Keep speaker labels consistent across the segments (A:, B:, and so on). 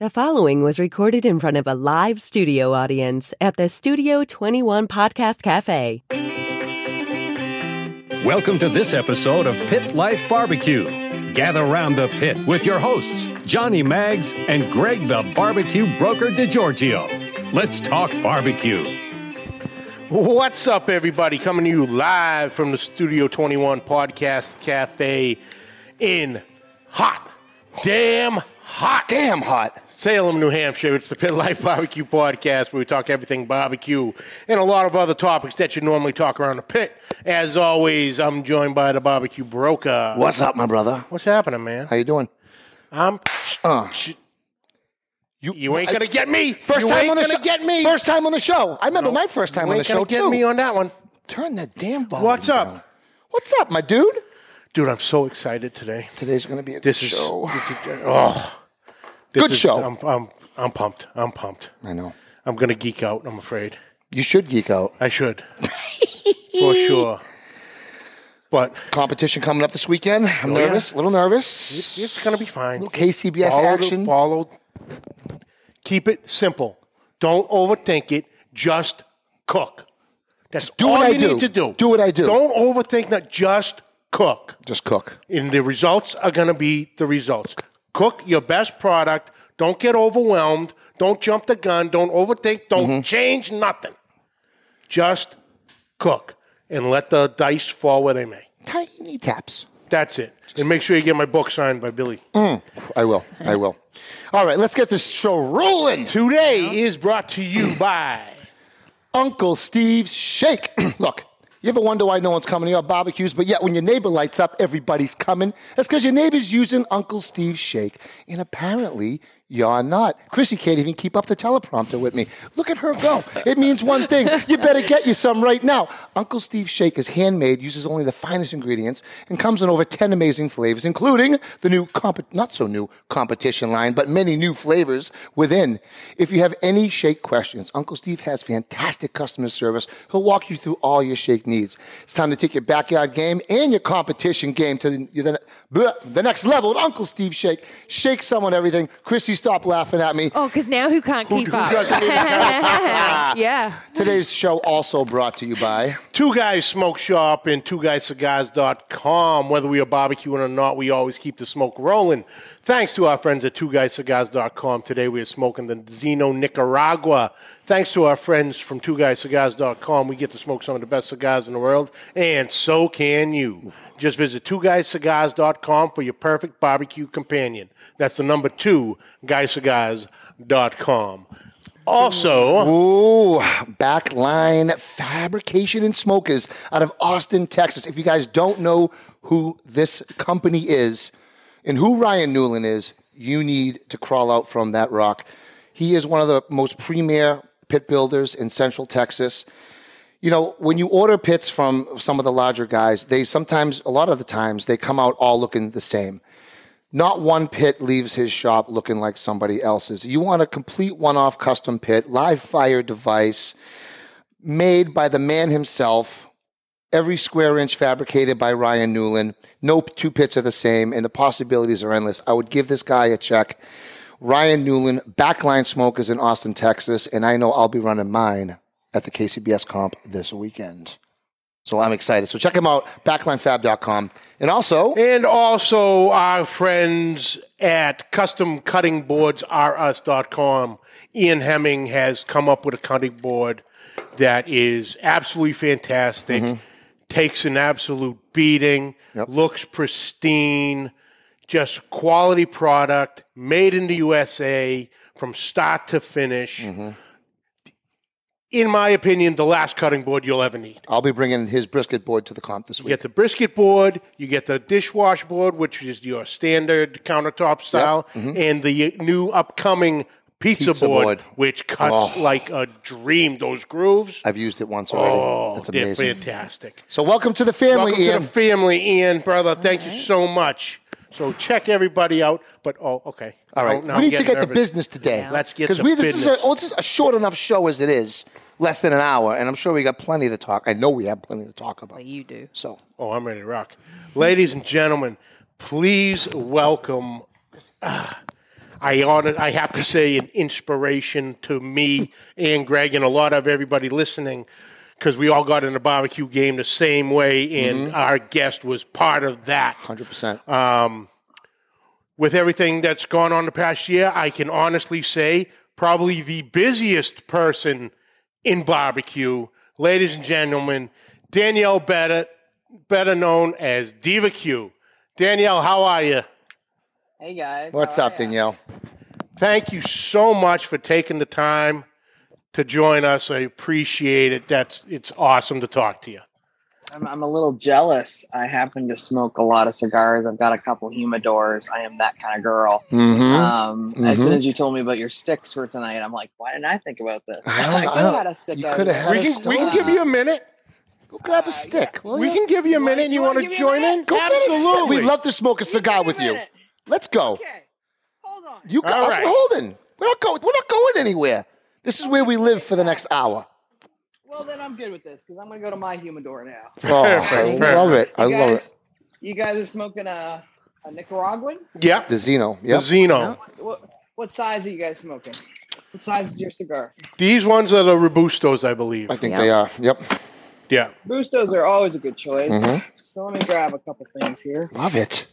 A: The following was recorded in front of a live studio audience at the Studio 21 Podcast Cafe.
B: Welcome to this episode of Pit Life Barbecue. Gather round the pit with your hosts, Johnny Maggs and Greg the Barbecue Broker DiGiorgio. Let's talk barbecue.
C: What's up, everybody? Coming to you live from the Studio 21 Podcast Cafe in hot, damn hot,
D: Damn hot.
C: Salem, New Hampshire. It's the Pit Life Barbecue Podcast where we talk everything barbecue and a lot of other topics that you normally talk around the pit. As always, I'm joined by the Barbecue Broker.
D: What's up, my brother?
C: What's happening, man?
D: How you doing?
C: I'm.
D: Uh,
C: sh- you ain't gonna get me.
D: First
C: you
D: time
C: ain't
D: on the
C: gonna
D: show.
C: get me.
D: First time on the show. I remember my first time on the
C: gonna
D: show
C: get
D: too.
C: me on that one,
D: Turn that damn volume
C: What's up?
D: down. What's up, my dude?
C: dude. I'm so excited today.
D: Today's to be a
C: This
D: good
C: is
D: show.
C: oh,
D: Good
C: is-
D: show.
C: I'm, I'm I'm pumped. I'm pumped.
D: I know.
C: I'm gonna geek out. I'm afraid
D: You should geek out.
C: I should for sure. But
D: Competition coming up this weekend. I'm oh, nervous. A little nervous.
C: it's gonna be fine.
D: Little KCBS
C: Follow the-
D: action.
C: follow. Keep it simple. Don't overthink it. Just cook. That's
D: do
C: all
D: what I
C: you
D: do.
C: need to do.
D: Do what I do.
C: Don't overthink that. Just cook.
D: Just cook.
C: and the results are going to be the results. Cook your best product. Don't get overwhelmed. Don't jump the gun. Don't overthink. Don't
D: Mm-hmm.
C: change nothing. Just cook and let the dice fall where they may.
D: Tiny taps.
C: That's it. And make sure you get my book signed by Billy.
D: I will. I will. All right, let's get this show rolling.
C: Today is brought to you by
D: Uncle Steve's Shake. Look, you ever wonder why no one's coming to your barbecues, but yet when your neighbor lights up, everybody's coming? That's because your neighbor's using Uncle Steve's Shake, and apparently you're not. Chrissy can't even keep up the teleprompter with me. Look at her go. It means one thing. You better get you some right now. Uncle Steve's Shake is handmade, uses only the finest ingredients, and comes in over 10 amazing flavors, including the new, comp- not so new competition line, but many new flavors within. If you have any shake questions, Uncle Steve has fantastic customer service. He'll walk you through all your shake needs. It's time to take your backyard game and your competition game to the, the, the next level Uncle Steve Shake. Shake someone everything. Chrissy, stop laughing at me.
E: Oh, because now who can't keep
C: who
E: up?
C: doesn't even
E: yeah.
D: Today's show also brought to you by
C: Two Guys Smoke Shop and TwoGuysCigars.com. Whether we are barbecuing or not, we always keep the smoke rolling. Thanks to our friends at TwoGuysCigars.com. Today we are smoking the Zino Nicaragua. Thanks to our friends from TwoGuysCigars.com, we get to smoke some of the best cigars in the world, and so can you. Just visit two TwoGuysCigars.com for your perfect barbecue companion. That's the number two, GuyCigars.com. Also,
D: Ooh, Backline Fabrication and Smokers out of Austin, Texas. If you guys don't know who this company is and who Ryan Newland is, you need to crawl out from that rock. He is one of the most premier pit builders in Central Texas. You know, when you order pits from some of the larger guys, they sometimes, a lot of the times, they come out all looking the same. Not one pit leaves his shop looking like somebody else's. You want a complete one off custom pit, live fire device, made by the man himself, every square inch fabricated by Ryan Newland. No two pits are the same, and the possibilities are endless. I would give this guy a check. Ryan Newland, Backline Smokers in Austin, Texas, and I know I'll be running mine at the KCBS comp this weekend. So I'm excited. So check him out, backlinefab.com. And also,
C: And also our friends at customcuttingboardsrus.com. Ian Hemming has come up with a cutting board that is absolutely fantastic.
D: Mm-hmm.
C: Takes an absolute beating, looks pristine, just quality product, made in the USA from start to finish.
D: Mm-hmm.
C: In my opinion, the last cutting board you'll ever need.
D: I'll be bringing his brisket board to the comp this week.
C: You get the brisket board, you get the dishwash board, which is your standard countertop style, mm-hmm. and the new upcoming pizza,
D: Pizza
C: board,
D: board.
C: which cuts
D: Oh.
C: like a dream. Those grooves,
D: I've used it once already.
C: oh,
D: That's
C: they're
D: amazing.
C: fantastic.
D: So welcome to the family,
C: Welcome
D: Ian.
C: to the family, Ian, brother. Thank you so much. So check everybody out. But oh, okay.
D: All right,
C: Now
D: we need to
C: getting
D: get the business today.
C: Let's get
D: because we this is a, oh, this is a short enough show as it is, less than an hour, and I'm sure we got plenty to talk. I know we have plenty to talk about.
E: You do.
D: So
C: Oh, I'm ready to rock. Ladies and gentlemen, please welcome. ah, I honor, I have to say, an inspiration to me and Greg and a lot of everybody listening because we all got in the barbecue game the same way, and our guest was part of that.
D: 100%.
C: Um with everything that's gone on the past year, I can honestly say probably the busiest person in barbecue, ladies and gentlemen, Danielle Bennett, better known as Diva Q. Danielle, how are you?
F: Hey guys.
D: What's up. Danielle?
C: Thank you so much for taking the time to join us. I appreciate it. That's it's awesome to talk to you.
F: I'm, I'm a little jealous. I happen to smoke a lot of cigars. I've got a couple humidors. I am that kind of girl.
D: Mm-hmm.
F: Um, As
D: Mhm.
F: soon as you told me about your sticks for tonight, I'm like, why didn't I think about this?
D: I don't- I
F: could've
D: don't-
F: had a stick
D: you coulda had
C: We
D: a
C: can we can give you a minute.
D: Go grab a stick. will
C: We can give you a minute. You
F: you
C: want
F: wanna
C: to
F: give me a
C: join in?
D: Go get a stick.
C: Absolutely.
D: We'd love to smoke a cigar
F: Give
D: with
F: a
D: you. Let's go.
F: Okay. Hold on.
D: You go.
C: All right.
D: I'm holding. We're not going. We're not going anywhere. This is where we live for the next hour.
F: Well, then I'm good with this because I'm going to go to my humidor now.
D: Oh, I
C: Perfect.
D: love it. I
F: You
D: love it.
F: guys, you guys are smoking a, a Nicaraguan?
C: Yeah.
D: The Zino.
C: The
D: Yep.
C: Zino.
F: What, what size are you guys smoking? What size is your cigar?
C: These ones are the Robustos, I believe.
D: I think they are. Yep.
C: Yeah.
F: Boostos are always a good choice.
D: Mhm.
F: So let me grab a couple things here.
D: Love it.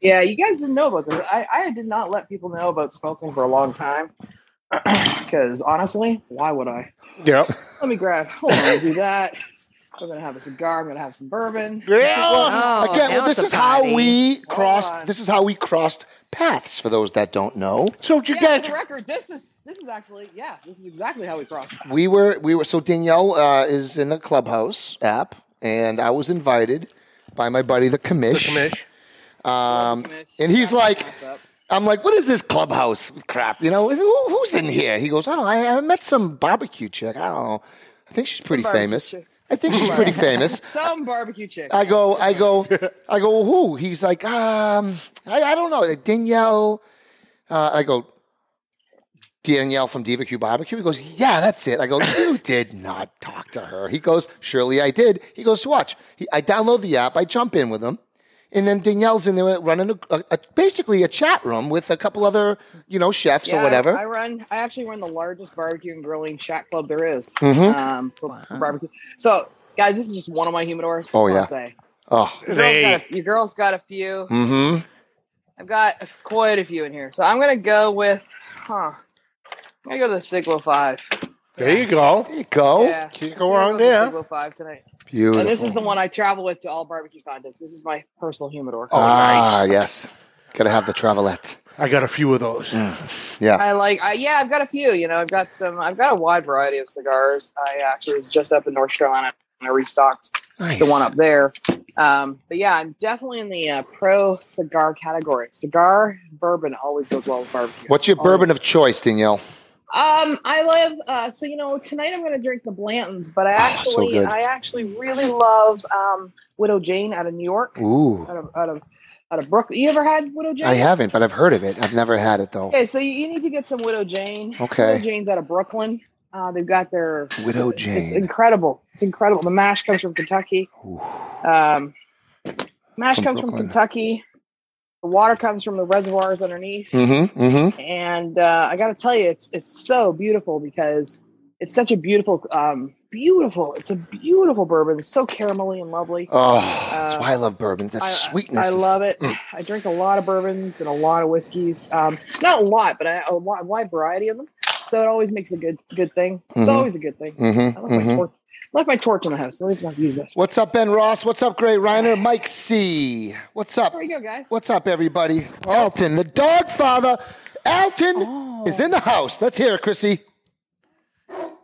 F: Yeah, you guys didn't know about this. I, I did not let people know about smoking for a long time. Because honestly, why would I?
C: Yep.
F: Let me grab. Hold on, do that. I'm gonna have a cigar. I'm gonna have some bourbon.
C: Yeah.
E: Oh,
D: Again, well, this is
E: a
D: how we crossed. This is how we crossed paths. For those that don't know,
C: So you
F: Yeah,
C: got
F: for the record, this is this is actually yeah, this is exactly how we crossed.
D: we were we were. So Danielle uh, is in the Clubhouse app, and I was invited by my buddy the
C: the
D: commish.
C: commish.
D: Um, and he's like, I'm like, what is this clubhouse crap? You know, who, who's in here? He goes, I don't know. I, I met some barbecue chick. I don't know. I think she's pretty famous.
F: chick.
D: I think she's pretty famous.
F: some barbecue chick.
D: I go, I go, I go. Who? He's like, um, I, I don't know. Danielle. Uh, I go, Danielle from Diva Q Barbecue. He goes, yeah, that's it. I go, you did not talk to her. He goes, surely I did. He goes, watch. He, I download the app. I jump in with him. And then Danielle's in there running a, a, a- basically a chat room with a couple other, you know, chefs
F: Yeah,
D: or whatever.
F: I run. I actually run the largest barbecue and grilling shack club there is,
D: Mhm.
F: um, for, for barbecue. So, guys, this is just one of my humidors.
D: Oh,
F: I
D: yeah.
F: Say.
D: oh,
F: Your girl's,
C: They-
F: got a, your girl's got a few.
D: mm-hmm.
F: I've got quite a few in here. So I'm gonna go with, huh? I'm gonna go to the Siglo Five.
C: There you go.
D: There you go.
F: Yeah,
C: Can't go wrong there.
F: Siglo Five tonight,
D: Beautiful.
F: and this is the one I travel with to all barbecue contests. This is my personal humidor.
C: Oh,
D: ah,
C: nice.
D: yes. Gotta have the travelette.
C: I got a few of those.
D: Yeah.
F: I like, I, yeah, I've got a few. You know, I've got some. I've got a wide variety of cigars. I actually was just up in North Carolina and I restocked
D: Nice.
F: the one up there. Um, but yeah, I'm definitely in the uh, pro cigar category. Cigar bourbon always goes well with barbecue.
D: What's your bourbon of choice, Danielle?
F: Um, I love. Uh, so you know, tonight I'm going to drink the Blantons, but I
D: so
F: actually. I actually really love um, Widow Jane out of New York,
D: Ooh.
F: out of out of out of Brooklyn. You ever had Widow Jane?
D: I haven't, but I've heard of it. I've never had it though.
F: Okay, so you, you need to get some Widow Jane.
D: Okay.
F: Widow Jane's out of Brooklyn. Uh, they've got their
D: Widow Jane.
F: It's incredible. It's incredible. The mash comes from Kentucky.
D: Ooh.
F: Um, mash
D: From
F: comes
D: Brooklyn.
F: from Kentucky. The water comes from the reservoirs underneath.
D: Mm-hmm. Mm-hmm.
F: And uh, I got to tell you, it's it's so beautiful because it's such a beautiful, um, beautiful. It's a beautiful bourbon. It's so caramelly and lovely.
D: Oh, that's
F: Uh,
D: why I love bourbon. The
F: I,
D: sweetness.
F: I
D: is-
F: love it.
D: Mm.
F: I drink a lot of bourbons and a lot of whiskeys. Um, not a lot, but I, a wide, wide variety of them. So it always makes a good good thing. It's
D: Mhm.
F: always a good thing.
D: Mhm,
F: I left, my
D: mhm.
F: Torch, left my torch in the house. I don't even have to use this.
D: What's up, Ben Ross? What's up, Gray Reiner? Mike C. What's up?
F: There you go, guys.
D: What's up, everybody? Alton, the dog father. Alton
F: Oh.
D: is in the house. Let's hear it, Chrissy.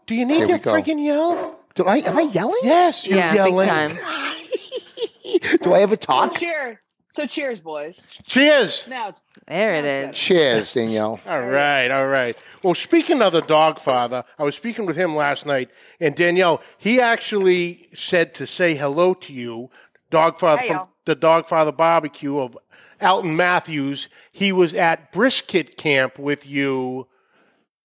C: Do you need
D: Here
C: to freaking yell?
D: Do I am I yelling?
C: Yes, you're
E: Yeah,
C: yelling.
E: big time.
D: Do I ever
F: So
D: talk?
F: cheers. So cheers, boys.
C: Cheers.
F: Now it's
E: There it
F: Sounds
E: is.
D: Cheers, Danielle.
C: All right, all right. Well, speaking of the dog father, I was speaking with him last night, and Danielle, he actually said to say hello to you, dog father from
F: Heyo.
C: the dog father barbecue of Alton Matthews. He was at brisket camp with you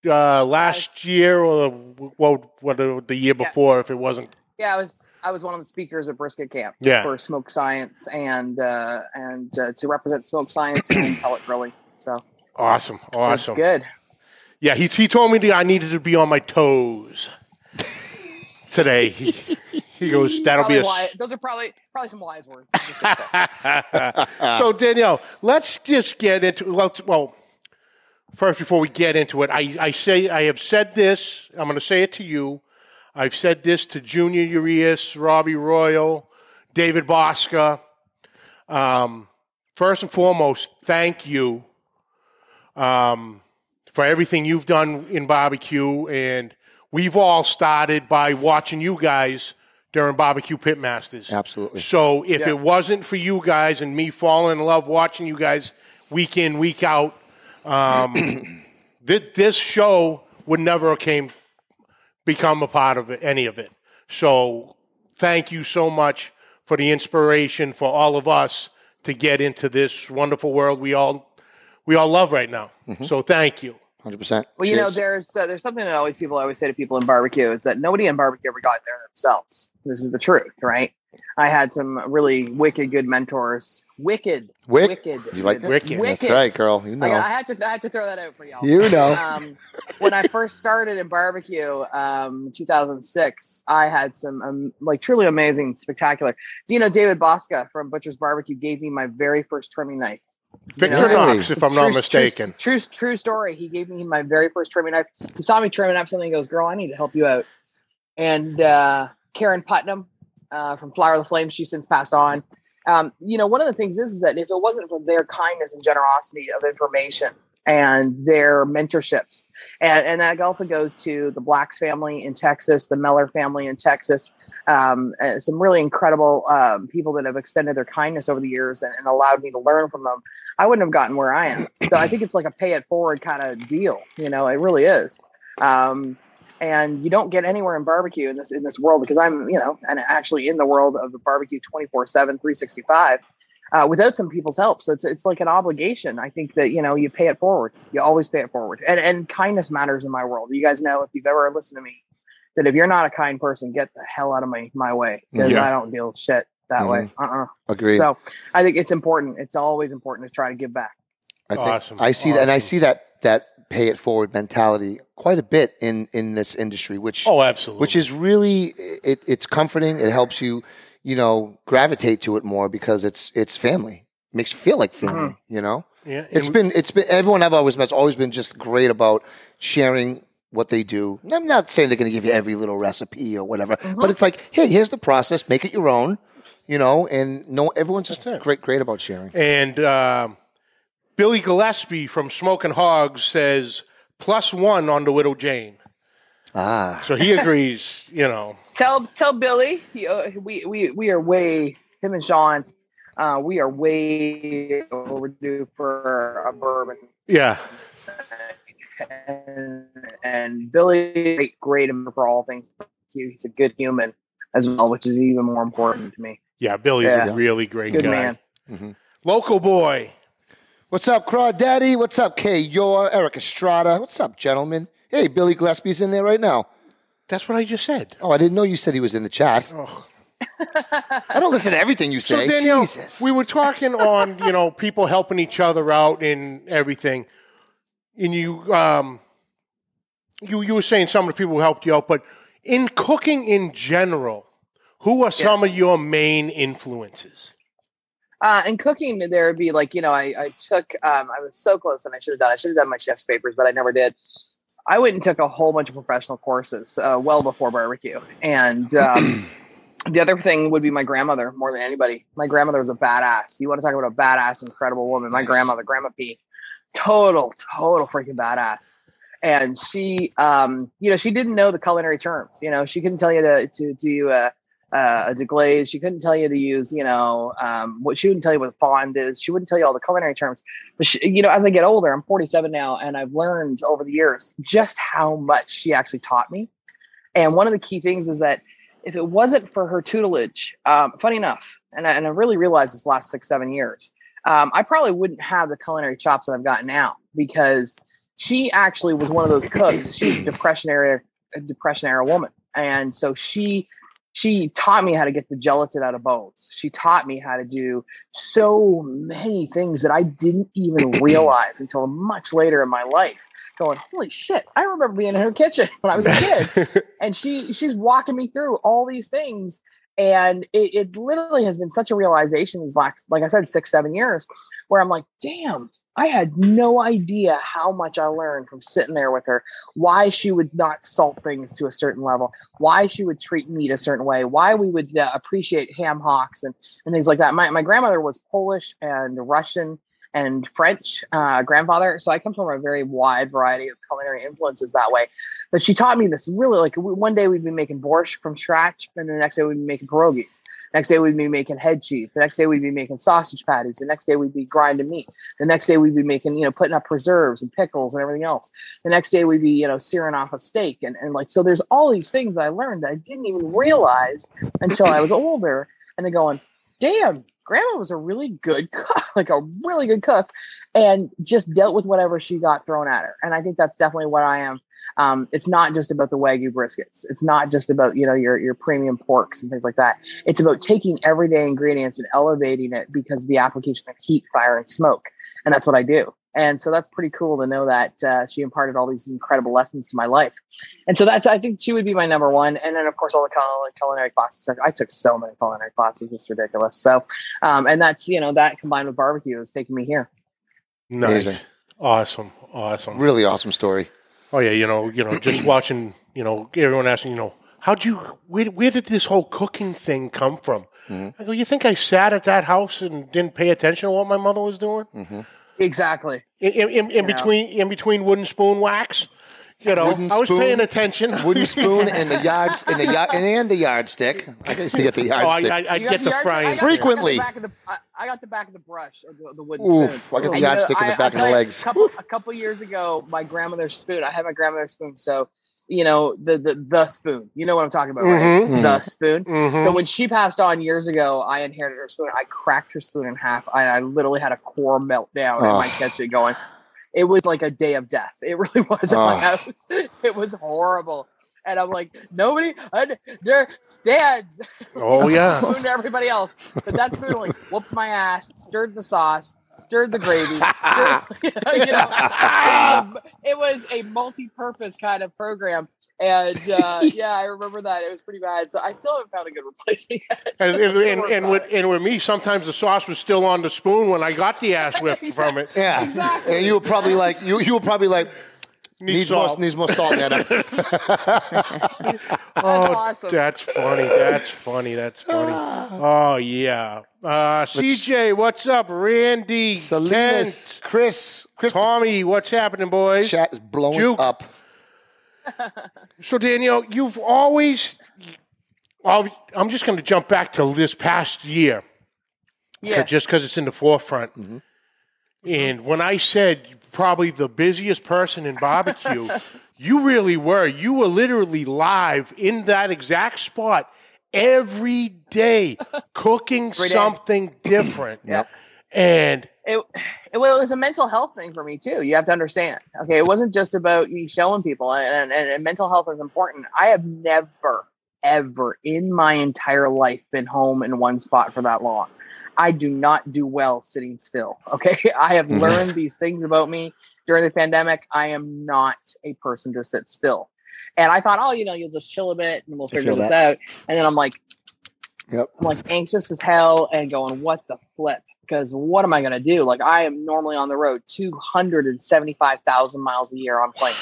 C: uh, last year, or well, what the year before, if it wasn't.
F: yeah. I was I was one of the speakers at Brisket Camp
C: Yeah.
F: for Smoke Science and uh, and uh, to represent Smoke Science and pellet grilling. So
C: Awesome, awesome.
F: good.
C: Yeah, he he told me that I needed to be on my toes today. He, he goes, "That'll
F: Probably
C: be a."
F: wise, those are probably probably some wise words. Just gonna say.
C: so Danielle, let's just get into well. Well, first before we get into it, I, I say I have said this. I'm going to say it to you. I've said this to Junior Urias, Robbie Royal, David Bouska. Um, first and foremost, thank you um, for everything you've done in barbecue, and we've all started by watching you guys during Barbecue Pitmasters.
D: Absolutely.
C: So if it wasn't for you guys and me falling in love watching you guys week in week out, um, this, this show would never have came become a part of any of it. So thank you so much for the inspiration for all of us to get into this wonderful world we all we all love right now. So thank you.
D: Hundred percent.
F: Well, you know, there's uh, there's something that always people always say to people in barbecue is that nobody in barbecue ever got there themselves. This is the truth, right? I had some really wicked good mentors. Wicked,
D: Wick?
F: wicked.
D: You like
F: good-
C: Wicked.
D: That's right, girl. You know.
F: I, I had to I had to throw that out for y'all.
D: You know.
F: Um, when I first started in barbecue, um, 2006, I had some um, like truly amazing, spectacular. Do you know David Bouska from Butcher's Barbecue gave me my very first trimming knife?
C: Victor
D: Really?
C: Knox, if I'm not mistaken.
F: True, true, true story. He gave me my very first trimming knife. He saw me trimming up something. He goes, "Girl, I need to help you out." And uh, Karen Putman uh, from Flower of the Flame, she's since passed on. Um, you know, one of the things is, is that if it wasn't for their kindness and generosity of information and their mentorships, and, and that also goes to the Blacks family in Texas, the Mueller family in Texas, um, some really incredible um, people that have extended their kindness over the years and, and allowed me to learn from them. I wouldn't have gotten where I am. So I think it's like a pay it forward kind of deal. You know, it really is. Um, and you don't get anywhere in barbecue in this in this world because I'm, you know, and actually in the world of the barbecue 24 7, 365 uh, without some people's help. So it's, it's like an obligation. I think that, you know, you pay it forward. You always pay it forward. And, and kindness matters in my world. You guys know if you've ever listened to me that if you're not a kind person, get the hell out of my, my way because
C: Yeah.
F: I don't deal with shit that way. Uh-uh.
D: Agreed.
F: So I think it's important. It's always important to try to give back.
D: I think
C: Awesome.
D: I see that, and I see that that pay it forward mentality quite a bit in in this industry, which
C: Oh, absolutely.
D: which is really it, it's comforting. It helps you, you know, gravitate to it more because it's it's family. It makes you feel like family. You know,
C: yeah,
D: it's been it's been everyone I've always met's always been just great about sharing what they do. I'm not saying they're going to give you every little recipe or whatever, but it's like, hey, here's the process. Make it your own. You know, and no, everyone's just great, great about sharing.
C: And um, Billy Gillespie from Smoking Hogs says plus one on the Widow Jane.
D: Ah,
C: So he agrees, you know.
F: Tell tell Billy he, uh, we we we are way him and Sean. Uh, we are way overdue for a bourbon,
C: Yeah.
F: and, and Billy great, great for all things. He's a good human as well, which is even more important to me.
C: Yeah, Billy's
F: Yeah.
C: a really great
F: Good
C: guy.
F: man.
C: Local boy.
D: What's up, Craw Daddy? What's up, Kay Yor, Eric Estrada? What's up, gentlemen? Hey, Billy Gillespie's in there right now.
C: That's what I just said.
D: Oh, I didn't know you said he was in the chat.
C: Oh.
D: I don't listen to everything you
C: So
D: say.
C: Danielle,
D: Jesus.
C: we were talking on, you know, people helping each other out and everything. And you um you you were saying some of the people who helped you out, but in cooking in general, who are some of your main influences?
F: Uh, in cooking, there would be like, you know, I, I took, um, I was so close and I should have done, I should have done my chef's papers, but I never did. I went and took a whole bunch of professional courses uh, well before barbecue. And um, the other thing would be my grandmother more than anybody. My grandmother was a badass. You want to talk about a badass, incredible woman. My grandmother, Grandma P, total, total freaking badass. And she, um, you know, she didn't know the culinary terms. You know, she couldn't tell you to to do a, a deglaze. She couldn't tell you to use, you know, um, what she wouldn't tell you what fond is. She wouldn't tell you all the culinary terms. But she, you know, as I get older, I'm 47 now, and I've learned over the years just how much she actually taught me. And one of the key things is that if it wasn't for her tutelage, um, funny enough, and I, and I really realized this last six, seven years, um, I probably wouldn't have the culinary chops that I've got now because she actually was one of those cooks. She's a depression era, a depression era woman, and so she she taught me how to get the gelatin out of bones. She taught me how to do so many things that I didn't even realize until much later in my life. Going, holy shit! I remember being in her kitchen when I was a kid, and she she's walking me through all these things, and it, it literally has been such a realization these last, like I said, six seven years, where I'm like, damn, I had no idea how much I learned from sitting there with her. Why she would not salt things to a certain level, why she would treat meat a certain way, why we would uh, appreciate ham hocks and, and things like that. My, my grandmother was Polish and Russian and French uh, grandfather. So I come from a very wide variety of culinary influences that way. But she taught me this really like one day we'd be making borscht from scratch, and the next day we'd be making pierogies. Next day we'd be making head cheese. The next day we'd be making sausage patties. The next day we'd be grinding meat. The next day we'd be making, you know, putting up preserves and pickles and everything else. The next day we'd be, you know, searing off a steak. And, and like, so there's all these things that I learned that I didn't even realize until I was older. And then going, damn, grandma was a really good cook, like a really good cook, and just dealt with whatever she got thrown at her. And I think that's definitely what I am. Um, it's not just about the wagyu briskets. It's not just about you know your your premium porks and things like that. It's about taking everyday ingredients and elevating it because of the application of heat, fire, and smoke. And that's what I do. And so that's pretty cool to know that uh, she imparted all these incredible lessons to my life. And so that's, I think she would be my number one. And then, of course, all the culinary, culinary classes. I took so many culinary classes. It's ridiculous. So, um, and that's, you know, that combined with barbecue is taking me here.
C: Nice.
D: Amazing.
C: Awesome. Awesome.
D: Really awesome story.
C: Oh yeah, you know, you know, just watching, you know, everyone asking, you know, how'd you, where, where did this whole cooking thing come from? Mm-hmm. I go, you think I sat at that house and didn't pay attention to what my mother was doing? Mm-hmm.
F: Exactly.
C: In, in, in, in
F: Yeah.
C: between, in between wooden spoon wax, you know,
D: Wooden
C: I was
D: spoon,
C: paying attention.
D: Wooden spoon and the yards and the yard and the yardstick. I used to get the
C: oh, I,
D: yardstick.
C: I, I get the
F: yard-
C: frying.
D: Frequently.
F: I got the back of the, I, I got the back of the brush or the, the wooden
D: Oof,
F: spoon.
D: I got the
F: And, you know,
D: yardstick in the back
F: I'll
D: of the legs.
F: A couple, a couple years ago, my grandmother's spoon. I had my grandmother's spoon, so you know the the the spoon. You know what I'm talking about, right?
C: Mhm.
F: The spoon.
C: Mhm.
F: So when she passed on years ago, I inherited her spoon. I cracked her spoon in half. I, I literally had a core meltdown in my
D: Oh.
F: kitchen going. It was like a day of death. It really was at my
D: Oh.
F: house. It was horrible. And I'm like, nobody understands.
C: oh yeah.
F: to everybody else. But that spoon like whooped my ass, stirred the sauce, stirred the gravy. stirred- you know, it, was it was a multi-purpose kind of program. And uh, yeah, I remember that. It was pretty bad. So I still haven't found a good replacement yet.
C: And, and, and, and, with, and with me, sometimes the sauce was still on the spoon when I got the ass whipped from it.
D: yeah,
F: Exactly.
D: and you were probably like you. You were probably like
C: Need
D: needs more
C: salt.
D: needs more salt in that.
F: That's
C: Oh,
F: awesome.
C: That's funny. That's funny. That's funny. Oh yeah. Uh, CJ, what's up? Randy,
D: Salinas,
C: Kent,
D: Chris, Chris,
C: Tommy, what's happening, boys?
D: chat is blowing
C: Juke.
D: up.
C: So Danielle, you've always. Well, I'm just going to jump back to this past year,
F: yeah.
C: just because it's in the forefront. Mm-hmm. And when I said probably the busiest person in barbecue, you really were. You were literally live in that exact spot every day, cooking something different.
D: Yep.
C: And
F: it, it, well, it was a mental health thing for me too. You have to understand. Okay, it wasn't just about you showing people, and, and, and mental health is important. I have never, ever in my entire life been home in one spot for that long. I do not do well sitting still. Okay, I have
D: Mhm.
F: learned these things about me during the pandemic. I am not a person to sit still. And I thought, oh, you know, you'll just chill a bit and we'll figure this out. And then I'm like,
D: Yep.
F: I'm like anxious as hell and going, what the flip? Because what am I going to do? Like, I am normally on the road 275,000 miles a year on plane.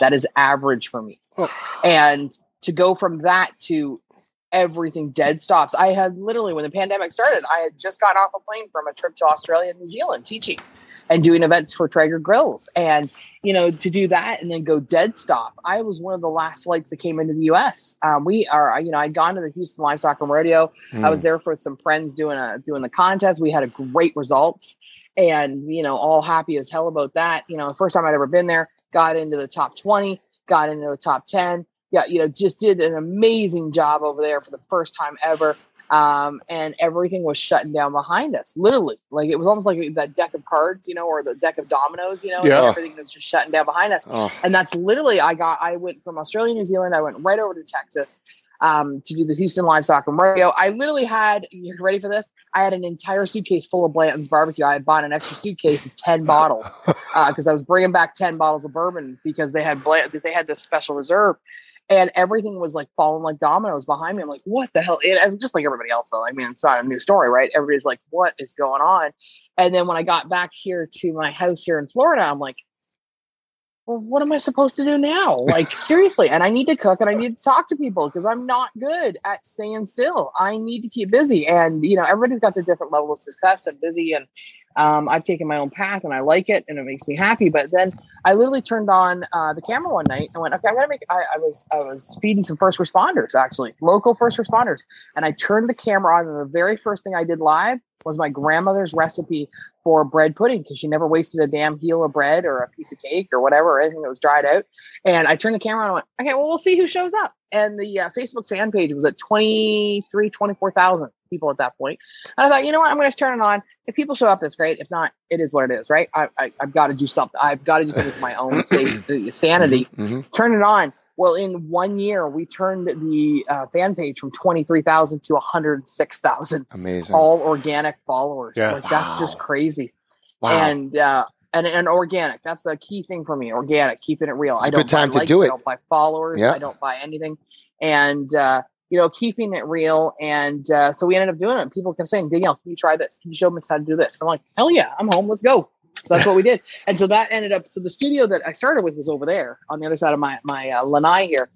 F: That is average for me.
D: Oh.
F: And to go from that to everything dead stops. I had literally, when the pandemic started, I had just got off a plane from a trip to Australia and New Zealand teaching and doing events for Traeger Grills. And, you know, to do that and then go dead stop, I was one of the last flights that came into the US. Um, we are, you know, I'd gone to the Houston Livestock and Rodeo. I was there for some friends doing a doing the contest. We had a great results and, you know, all happy as hell about that. You know, first time I'd ever been there, got into the top 20, got into the top 10. Yeah, you know, just did an amazing job over there for the first time ever. Um, and everything was shutting down behind us, literally. Like it was almost like that deck of cards, you know, or the deck of dominoes, you know,
C: Yeah.
F: everything was just shutting down behind us.
D: Oh,
F: And that's literally I got I went from Australia, New Zealand, I went right over to Texas. um, to do the Houston Livestock and Rodeo. I literally had, you ready for this? I had an entire suitcase full of Blanton's barbecue. I had bought an extra suitcase of 10 bottles because I was bringing back 10 bottles of bourbon because they had Blant, they had this special reserve and everything was like falling like dominoes behind me. I'm like, what the hell? And, and just like everybody else, though. I mean, it's not a new story, right? Everybody's like, what is going on? And then when I got back here to my house here in Florida, I'm like, well, what am I supposed to do now? Like, seriously. And I need to cook and I need to talk to people because I'm not good at staying still. I need to keep busy. And, you know, everybody's got their different level of success and busy. And um, I've taken my own path and I like it and it makes me happy. But then I literally turned on uh, the camera one night and went, okay, I'm going to make, I, I, was, I was feeding some first responders, actually, local first responders. And I turned the camera on. And the very first thing I did live was my grandmother's recipe for bread pudding because she never wasted a damn heel of bread or a piece of cake or whatever, or anything that was dried out. And I turned the camera on and went, okay, well, we'll see who shows up. And the uh, Facebook fan page was at 23, 24,000 people at that point. And I thought, you know what? I'm going to turn it on. If people show up, that's great. If not, it is what it is, right? I, I, have got to do something. I've got to do something for my own safety, sanity.
D: Mm-hmm.
F: Turn it on. Well, in one year, we turned the uh, fan page from 23,000 to 106,000.
D: Amazing.
F: All organic followers.
C: Yeah.
F: Like, that's just crazy.
D: Wow.
F: And, uh, and, and organic. That's the key thing for me. Organic, keeping it real.
D: It's
F: I
D: a
F: don't
D: good time
F: buy
D: to
F: likes,
D: do
F: I
D: it.
F: don't buy followers.
D: Yeah.
F: I don't buy anything. And, uh, you know, keeping it real. And uh, so we ended up doing it. People kept saying, Danielle, can you try this? Can you show them how to do this? I'm like, hell yeah, I'm home. Let's go. So that's what we did. And so that ended up, so the studio that I started with was over there on the other side of my, my uh, lanai here.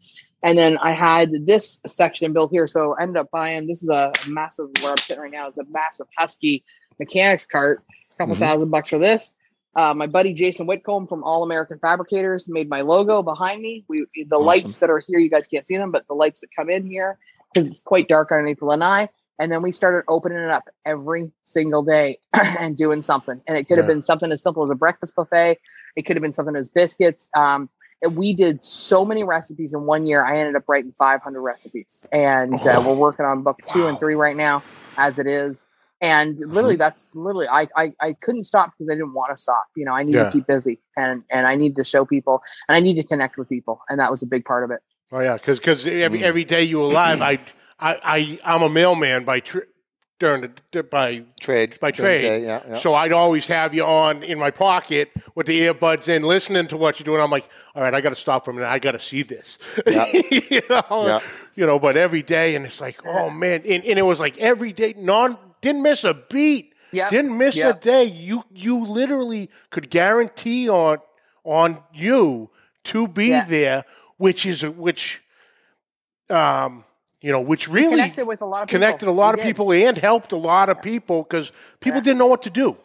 F: And then I had this section built here. So I ended up buying, this is a massive, where I'm sitting right now, is a massive Husky mechanics cart, a couple
D: Mhm.
F: thousand bucks for this. Uh, my buddy Jason Whitcomb from All American Fabricators made my logo behind me. We the
D: Awesome.
F: lights that are here, you guys can't see them, but the lights that come in here because it's quite dark underneath the lanai. And then we started opening it up every single day and doing something. And it could have
C: Yeah.
F: been something as simple as a breakfast buffet. It could have been something as biscuits. Um, and we did so many recipes in one year. I ended up writing 500 recipes, and uh, we're working on book two and three right now, as it is. And literally, that's literally I, I I couldn't stop because I didn't want to stop. You know, I need
C: Yeah.
F: to keep busy, and and I need to show people, and I need to connect with people, and that was a big part of it.
C: Oh yeah, because because every
D: Mm.
C: every day you were live, I I I I'm a mailman by tr- during the by
D: Trade.
C: by trade.
D: day, yeah, yeah.
C: So I'd always have you on in my pocket with the earbuds in, listening to what you're doing. I'm like, all right, I got to stop for a minute. I got to see this.
D: Yeah.
C: you know,
D: Yeah.
C: you know. But every day, and it's like, oh man, and, and it was like every day, non didn't miss a beat.
F: Yeah.
C: Didn't miss
F: Yeah.
C: a day. You you literally could guarantee on on you to be
F: Yeah.
C: there, which is which, um, you know, which really
F: Connected with a lot of people.
C: connected a lot
F: We
C: of
F: did.
C: people and helped a lot of people because people
F: Yeah.
C: didn't know what to do.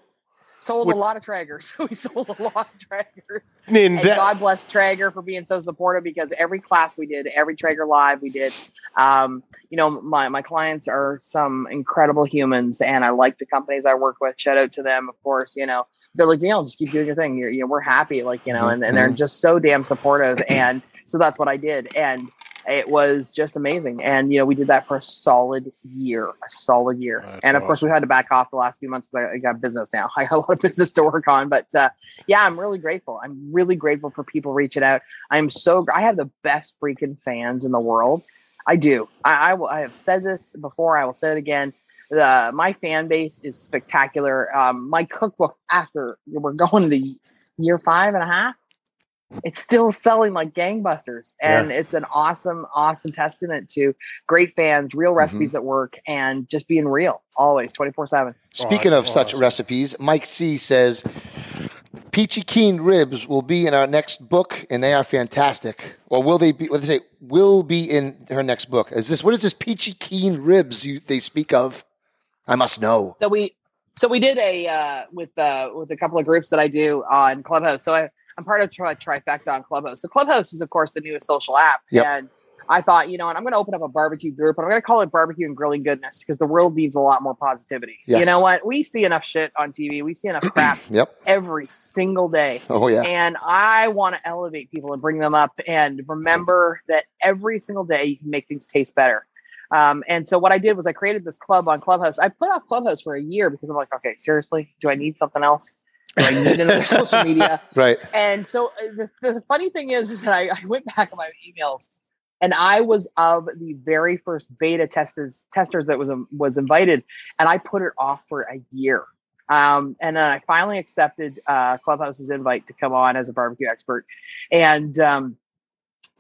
F: Sold
C: With-
F: a lot of Traegers. we sold a lot of Traegers.
C: And
F: And
C: that,
F: God bless Traeger for being so supportive because every class we did, every Traeger live we did, um, you know, my, my clients are some incredible humans and I like the companies I work with. Shout out to them, of course, you know, they're like, Daniel, just keep doing your thing. You're, you know, we're happy, like, you know, and, and they're just so damn supportive. And so that's what I did. And it was just amazing. And, you know, we did that for a solid year, a solid year.
C: That's
F: and of course, we had to back off the last few months because I, I got business now. I got a lot of business to work on. But uh, yeah, I'm really grateful. I'm really grateful for people reaching out. I'm so, I have the best freaking fans in the world. I do. I, I will. I have said this before. I will say it again. The my fan base is spectacular. Um, my cookbook after we're going to year five and a half, it's still selling like gangbusters, and it's an awesome, awesome testament to great fans, real recipes that work, and just being real always, twenty four seven.
D: Speaking of such recipes, Mike C says peachy keen ribs will be in our next book, and they are fantastic. Or will they be? What do they say? Will be in her next book. Is this what is this peachy keen ribs you they speak of? I must know.
F: So we so we did a uh, with uh, with a couple of groups that I do on Clubhouse. So I, I'm part of tri- Trifecta on Clubhouse. So Clubhouse is of course the newest social app,
D: Yep.
F: and I thought you know, and I'm going to open up a barbecue group, and I'm going to call it Barbecue and Grilling Goodness because the world needs a lot more positivity.
D: Yes.
F: You know what? We see enough shit on TV. We see enough crap
D: Yep.
F: every single day.
D: Oh yeah.
F: And I want to elevate people and bring them up and remember that every single day you can make things taste better. Um, and so what I did was I created this club on Clubhouse. I put off Clubhouse for a year because I'm like, okay, seriously, do I need something else? I need another social media?
D: Right.
F: And so uh, the, the funny thing is, is that I, I went back on my emails and I was of the very first beta testers testers that was um, was invited, and I put it off for a year. Um, and then I finally accepted uh, Clubhouse's invite to come on as a barbecue expert, and um,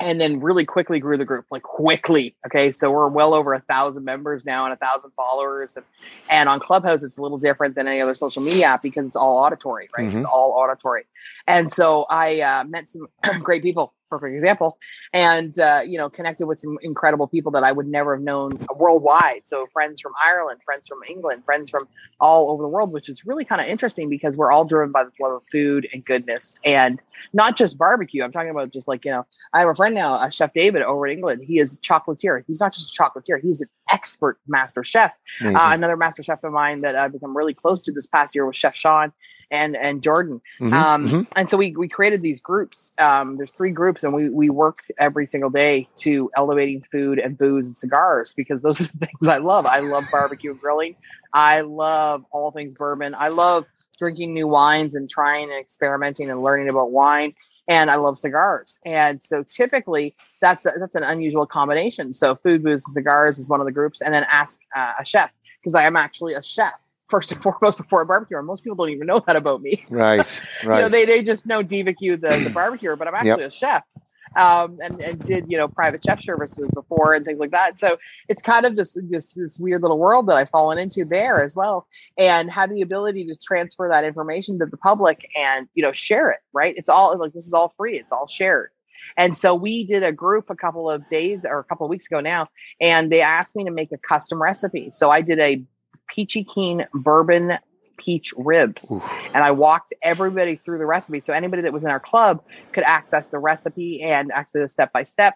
F: and then really quickly grew the group like quickly okay? So we're well over a thousand members now and a thousand followers and, and on clubhouse it's a little different than any other social media app because it's all auditory right?
D: Mhm.
F: it's all auditory. And so i uh, met some great people perfect example and uh, you know connected with some incredible people that i would never have known worldwide so friends from ireland friends from england friends from all over the world which is really kind of interesting because we're all driven by this love of food and goodness and not just barbecue i'm talking about just like you know I have a friend now, uh, Chef David over in England. He is a chocolatier. He's not just a chocolatier; he's an expert master chef. Uh, another master chef of mine that I've become really close to this past year was Chef Sean and and Jordan.
D: Mhm,
F: Um,
D: mhm.
F: And so we we created these groups. Um, there's three groups, and we we work every single day to elevating food and booze and cigars because those are the things I love. I love barbecue and grilling. I love all things bourbon. I love drinking new wines and trying and experimenting and learning about wine. And I love cigars. And so typically that's a, that's an unusual combination. So food, booze, and cigars is one of the groups, and then ask uh, a chef because I am actually a chef first and foremost before a barbecue. And most people don't even know that about me
D: Right, right.
F: you know, they, they just know Diva Q, the, the barbecue, but I'm actually a chef. Um, and, and did you know private chef services before and things like that. So it's kind of this this this weird little world that I've fallen into there as well, and have the ability to transfer that information to the public and you know share it. Right? It's all like this is all free. It's all shared. And so we did a group a couple of days or a couple of weeks ago now, and they asked me to make a custom recipe. So I did a peachy keen bourbon peach ribs and I walked everybody through the recipe. So anybody that was in our club could access the recipe and actually the step by step.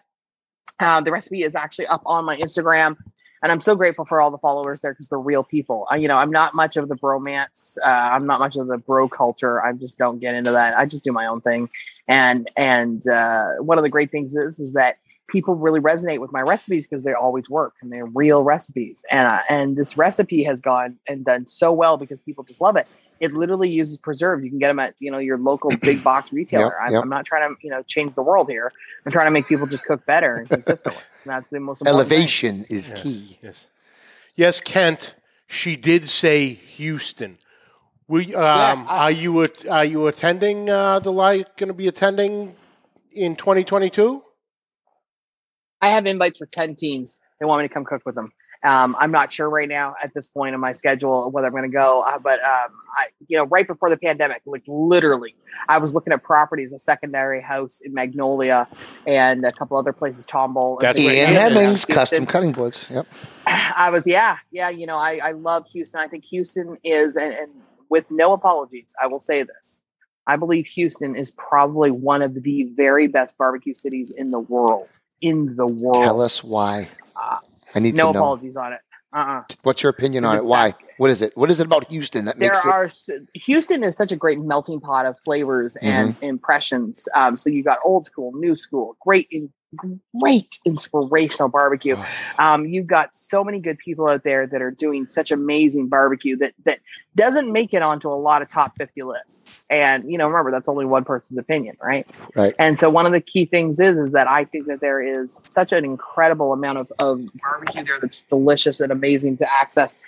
F: The recipe is actually up on my Instagram, and I'm so grateful for all the followers there because they're real people. I, you know, I'm not much of the bromance. Uh, I'm not much of the bro culture. I just don't get into that. I just do my own thing, and and uh, one of the great things is is that people really resonate with my recipes because they always work and they're real recipes. And uh, and this recipe has gone and done so well because people just love it. It literally uses preserve. You can get them at you know your local big box retailer. I'm,
D: yep.
F: I'm not trying to you know change the world here. I'm trying to make people just cook better and consistently. And that's the most important thing.
D: Elevation is key.
C: Yes. Yes, Kent. She did say Houston. We um,
F: Yeah, I-
C: are you are you attending uh, the live? Going to be attending in 2022?
F: I have invites for 10 teams. They want me to come cook with them. Um, I'm not sure right now at this point in my schedule whether I'm going to go, uh, but um, I, you know, right before the pandemic, like literally, I was looking at properties, a secondary house in Magnolia, and a couple other places, Tomball. and
C: That's
F: things
C: right.
F: like
D: Ian. Hemmings,
F: Houston.
D: custom cutting boards. Yep.
F: I was, yeah, yeah. You know, I, I love Houston. I think Houston is, and, and with no apologies, I will say this. I believe Houston is probably one of the very best barbecue cities in the world. In the world.
D: Tell us why.
F: Uh,
D: I need
F: no
D: to know.
F: apologies on it. Uh-uh.
D: What's your opinion on it? Why?
F: that-
D: What is it? What is it about Houston that
F: There
D: makes it?
F: are s- Houston is such a great melting pot of flavors and
D: Mm-hmm.
F: impressions. Um, so you got old school, new school, great, in, great inspirational barbecue. Um, you've got so many good people out there that are doing such amazing barbecue that that doesn't make it onto a lot of top fifty lists. And you know, remember that's only one person's opinion, right?
D: Right.
F: And so one of the key things is is that I think that there is such an incredible amount of, of barbecue there that's delicious and amazing to access.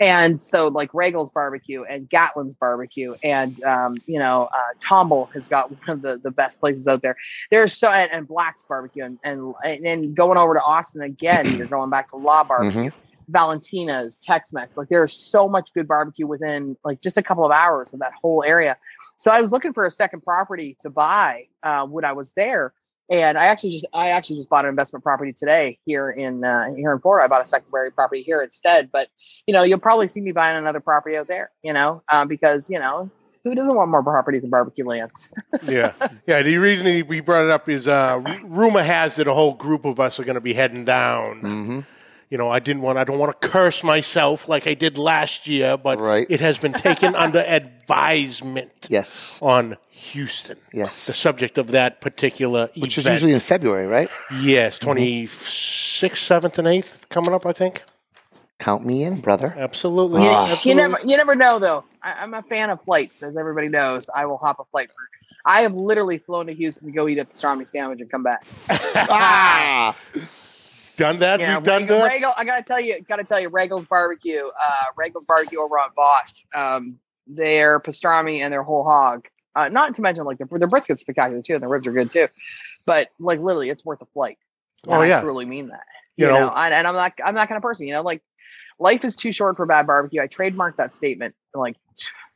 F: And so like Roegels barbecue and Gatlin's barbecue and um, you know uh, Tomball has got one of the, the best places out there. There's so and, and Black's barbecue and, and and going over to Austin again, you're going back to la Barbecue. Valentina's, Tex-Mex. Like there's so much good barbecue within like just a couple of hours of that whole area. So I was looking for a second property to buy uh, when I was there, and I actually just I actually just bought an investment property today here in uh, here in Florida. I bought a secondary property here instead. But you know you'll probably see me buying another property out there. You know uh, because you know who doesn't want more properties in barbecue lands?
C: yeah, yeah. The reason we brought it up is uh, rumor has it a whole group of us are going to be heading down.
D: Mm-hmm.
C: You know, I didn't want. I don't want to curse myself like I did last year, but
D: Right.
C: it has been taken under advisement
D: Yes.
C: on Houston.
D: Yes, the
C: subject of that particular
D: Which is usually in February, right?
C: yes, twenty sixth, seventh, and eighth coming up. I think
D: Count me in, brother.
C: absolutely.
F: You,
D: Ah.
F: you never you never know though. I, I'm a fan of flights, as everybody knows. I will hop a flight for I have literally flown to Houston to go eat a pastrami sandwich and come back.
D: ah,
C: Done that?
F: Yeah,
C: We've done
F: Roegel,
C: that?
F: Roegel, I gotta tell you, gotta tell you, Roegels barbecue, uh, Roegels barbecue over on Voss. Um, their pastrami and their whole hog. Uh, not to mention like their their brisket's spectacular too, and their ribs are good too. But like literally, it's worth a flight. And
C: Oh, yeah.
F: I truly mean that.
C: You
F: You,
C: know-
F: know, and, and I'm not I'm that kind of person. You know, like life is too short for bad barbecue. I trademarked that statement like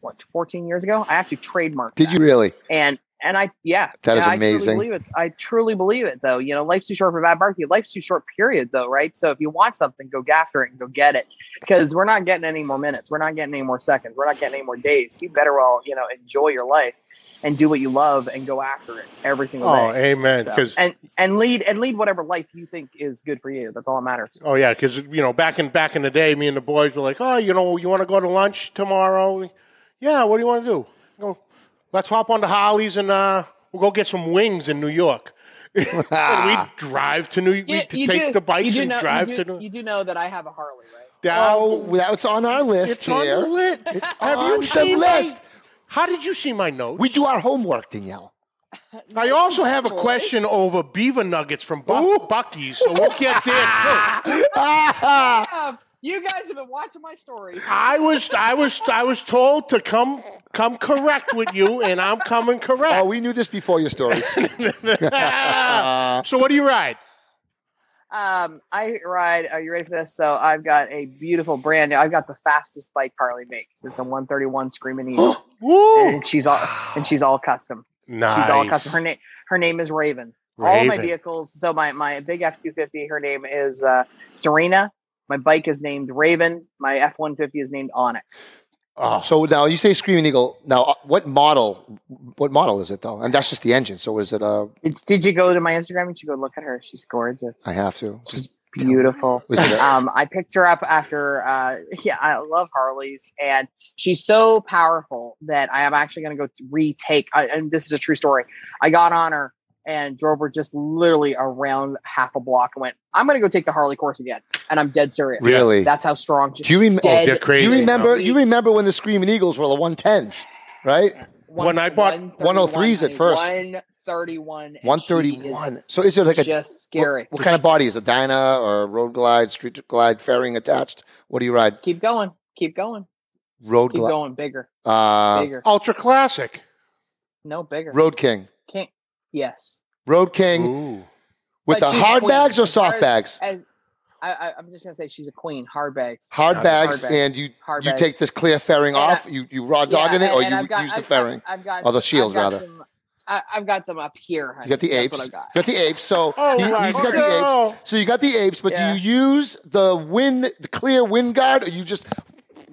F: what 14 years ago. I actually trademarked.
D: did
F: that.
D: you really?
F: And and I yeah,
D: That is amazing.
F: I truly believe it. I truly believe it though. You know, life's too short for bad barbecue. Life's too short, period. Though, right? So if you want something, go after it and go get it. Because we're not getting any more minutes. We're not getting any more seconds. We're not getting any more days. You better all you know, enjoy your life and do what you love and go after it every single
C: Oh,
F: day.
C: amen.
F: So-
C: Because
F: and and lead and lead whatever life you think is good for you. That's all that matters.
C: oh yeah, because you know back in back in the day, me and the boys were like, oh, you know, you want to go to lunch tomorrow? Yeah. What do you want to do? I go, let's hop on the Harleys and uh, we'll go get some wings in New York. we drive to New.
F: You,
C: we
F: you
C: take
F: do,
C: the bikes and
F: know,
C: drive
F: you
C: to
F: do,
C: New.
F: you do know that I have a Harley, right?
C: down.
D: Oh, that's on our list
C: it's on
D: here.
C: the list. Have
D: on
C: you
D: the
C: seen
D: list.
C: My, how did you see my notes?
D: We do our homework, Danielle.
C: I also have a question over beaver nuggets from Buck, Buc-ee's, so we'll get there too.
F: Um, you guys have been watching my stories.
C: I was, I was, I was told to come, come correct with you, and I'm coming correct.
D: Oh, we knew this before your stories.
C: so what do you ride?
F: Um, I ride. Are you ready for this? So I've got a beautiful brand new. I've got the fastest bike Harley makes. It's a 131 Screaming Eagle,
C: Woo!
F: and she's all and she's all custom.
C: Nice.
F: She's all custom. Her name her name is Raven. All my vehicles. So my my big F two fifty. Her name is uh, Serena. My bike is named Raven. My F one fifty is named Onyx.
C: Oh,
D: so now you say Screaming Eagle. Now, uh, what model? What model is it though? And that's just the engine. So is it? Uh,
F: Did, did you go to my Instagram? You should go look at her. She's gorgeous.
D: I have to.
F: She's beautiful.
D: Was it a-
F: um, I picked her up after, uh, yeah, I love Harleys, and she's so powerful that I am actually going to go retake. I, and this is a true story. I got on her and drove her just literally around half a block and went, "I'm going to go take the Harley course again," and I'm dead serious.
D: Really?
F: That's how strong.
D: Do you rem-
C: Oh, crazy.
D: Do you remember?
F: serious.
D: You remember when the Screaming Eagles were the 110s, right?
C: When I bought
D: 103s at first.
F: 131.
D: 131. So is there like a
F: just scary.
D: What, what kind of body is it? Dyna or Road Glide, Street Glide, fairing attached? What do you ride?
F: Keep going. Keep going.
D: Road
F: Keep
D: Glide.
F: going. Bigger.
D: Uh,
F: Bigger.
C: ultra classic.
F: No bigger.
D: Road King.
F: Can't. Yes.
D: Road King
C: Ooh.
D: with
F: But
D: the hard bags or soft
F: as-
D: bags?
F: As I, I, I'm just gonna say she's a queen. Hard bags.
D: Hard
C: Hard
D: bags,
F: bags.
D: and you
F: Hard
D: you
F: bags.
D: take this clear fairing
F: And
D: off.
F: I-
D: you you raw dog in it, or you
F: got-
D: use the
F: I've got-
D: fairing.
F: I've got
D: Or the shields,
F: I've got
D: rather.
F: Them, I, I've got them up here. honey.
D: You got the
F: That's
D: apes.
F: What I've
D: You
F: got.
D: got the apes. So
C: Oh,
D: he,
C: right.
D: has got the
C: Girl.
D: apes. So you got the apes, but
F: Yeah.
D: do you use the wind, the clear wind guard, or you just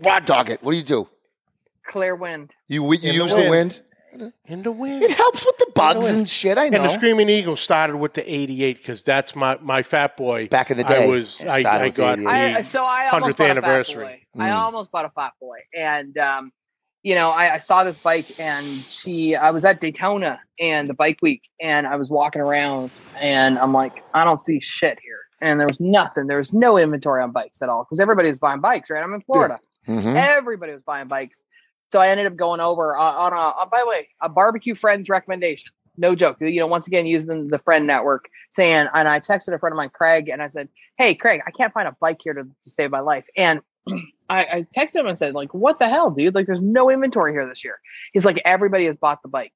D: raw dog it? What do you do?
F: Clear wind.
D: You you
C: In
D: use the
C: wind.
D: wind.
C: In the wind.
D: It helps with the bugs
C: wind.
D: and shit. I know.
C: And the Screaming Eagle started with the 88 because that's my, my fat boy.
D: Back in the
C: I
D: day,
C: was I,
D: started
C: I got the
F: I, so I almost
C: 100th
F: bought
C: anniversary.
F: A fat boy. I
D: Mm.
F: almost bought a fat boy, and um, you know, I, I saw this bike, and she. I was at Daytona and the bike week, and I was walking around, and I'm like, I don't see shit here, and there was nothing. There was no inventory on bikes at all because everybody was buying bikes, right? I'm in Florida.
D: Mhm.
F: Everybody was buying bikes. So I ended up going over uh, on a, uh, by the way, a barbecue friend's recommendation. No joke. You know, once again, using the friend network, saying, and I texted a friend of mine, Craig, and I said, Hey, Craig, I can't find a bike here to, to save my life. And I, I texted him and said, like, what the hell, dude? Like, there's no inventory here this year. He's like, everybody has bought the bike.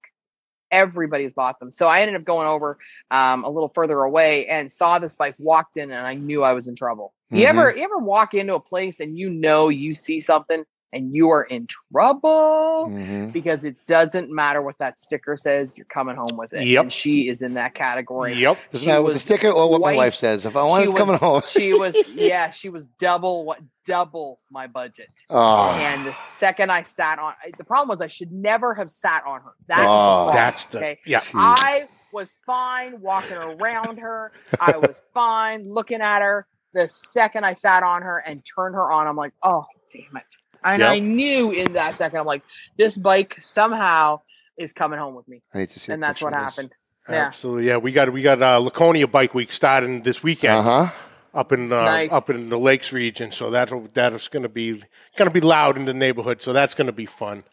F: Everybody's bought them. So I ended up going over um, a little further away and saw this bike, walked in, and I knew I was in trouble. You
D: Mhm.
F: ever you ever walk into a place and you know you see something and you are in trouble
D: Mhm.
F: because it doesn't matter what that sticker says, you're coming home with it.
C: Yep.
F: And she is in that category.
C: Yep.
D: Doesn't
F: She
D: matter what the sticker or what my wife says. If I want
F: she
D: it's coming home.
F: She was yeah, she was double what double my budget.
D: Oh,
F: And the second I sat on the problem was I should never have sat on her. That's
D: Oh.
F: the
C: That's the
F: okay.
C: yeah.
F: I was fine walking around her. I was fine looking at her. The second I sat on her and turned her on, I'm like, oh, damn it. And
C: Yep.
F: I knew in that second, I'm like, this bike somehow is coming home with me.
D: I need to see.
F: And that's what happened. Yeah.
C: Absolutely. Yeah, we got we got uh, Laconia Bike Week starting this weekend
D: Uh huh.
C: up in uh,
F: Nice.
C: up in the Lakes region. So that's that's going to be going to be loud in the neighborhood. So that's going to be fun.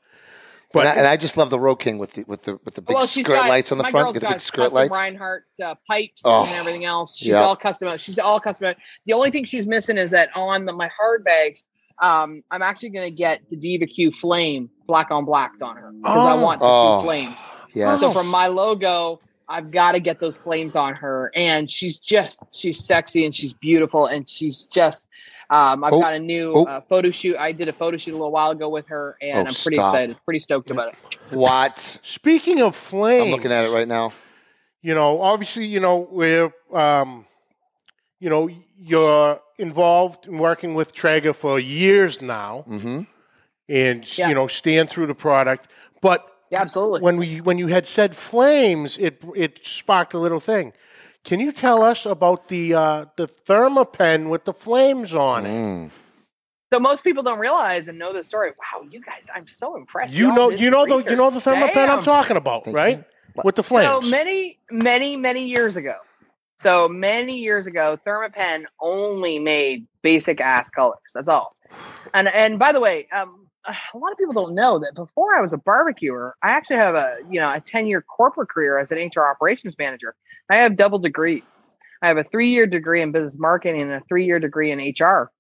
C: But
D: and, I, and I just love the Road King with the with the with the big
F: well,
D: skirt
F: got,
D: lights on the
F: my
D: front.
F: girl's
D: Get the
F: got
D: big skirt lights.
F: Rinehart uh, pipes
D: Oh,
F: and everything else. She's
D: yeah.
F: all custom. She's all custom. The only thing she's missing is that on the, my hard bags, um, I'm actually going to get the Diva Q Flame black on blacked on her because I
C: Oh.
F: want the
D: Oh.
F: two flames.
D: Yes.
F: So from my logo, I've got to get those flames on her, and she's just she's sexy and she's beautiful and she's just. Um, I've
D: Oh.
F: got a new
D: Oh.
F: uh, photo shoot. I did a photo shoot a little while ago with her, and
D: Oh,
F: I'm pretty
D: stop.
F: excited, pretty stoked about it.
D: what?
C: speaking of flames,
D: I'm looking at it right now.
C: you know, obviously, you know, we're, um, you know, you're involved in working with Traeger for years now,
D: Mm-hmm.
C: and
F: Yeah.
C: you know, stand through the product. But
F: Yeah, absolutely.
C: when we when you had said flames, it it sparked a little thing. Can you tell us about the uh, the Thermapen with the flames on it?
D: Mm.
F: So most people don't realize and know the story. Wow, you guys, I'm so impressed.
C: You
F: Y'all
C: know, you
F: some
C: know the you know the Thermapen I'm talking about,
D: Thank
C: right?
D: you.
C: With the flames.
F: So
C: flames.
F: many, many, many years ago. So many years ago, Thermapen only made basic ass colors. That's all. And and by the way, um, a lot of people don't know that before I was a barbecuer, I actually have a you know a ten year corporate career as an HR operations manager. I have double degrees. I have a three year degree in business marketing and a three year degree in HR,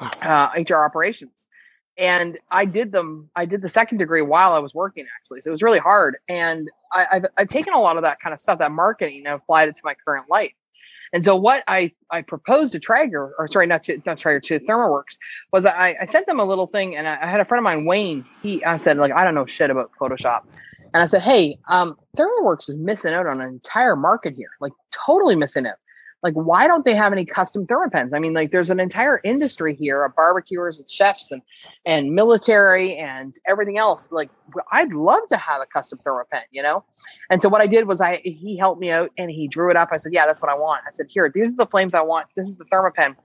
F: uh, HR operations. And I did them. I did the second degree while I was working, actually. So it was really hard. And I, I've, I've taken a lot of that kind of stuff, that marketing, and applied it to my current life. And so what I, I proposed to Traeger, or sorry, not to not Traeger, to ThermoWorks, was I, I sent them a little thing, and I, I had a friend of mine, Wayne. He I said like I don't know shit about Photoshop, and I said, hey, um, ThermoWorks is missing out on an entire market here, like totally missing out. Like, why don't they have any custom Thermapens? I mean, like, there's an entire industry here of barbecuers and chefs and and military and everything else. Like, I'd love to have a custom Thermapen, you know. And so what I did was I he helped me out and he drew it up. I said, yeah, that's what I want. I said, here, these are the flames I want. This is the Thermapen.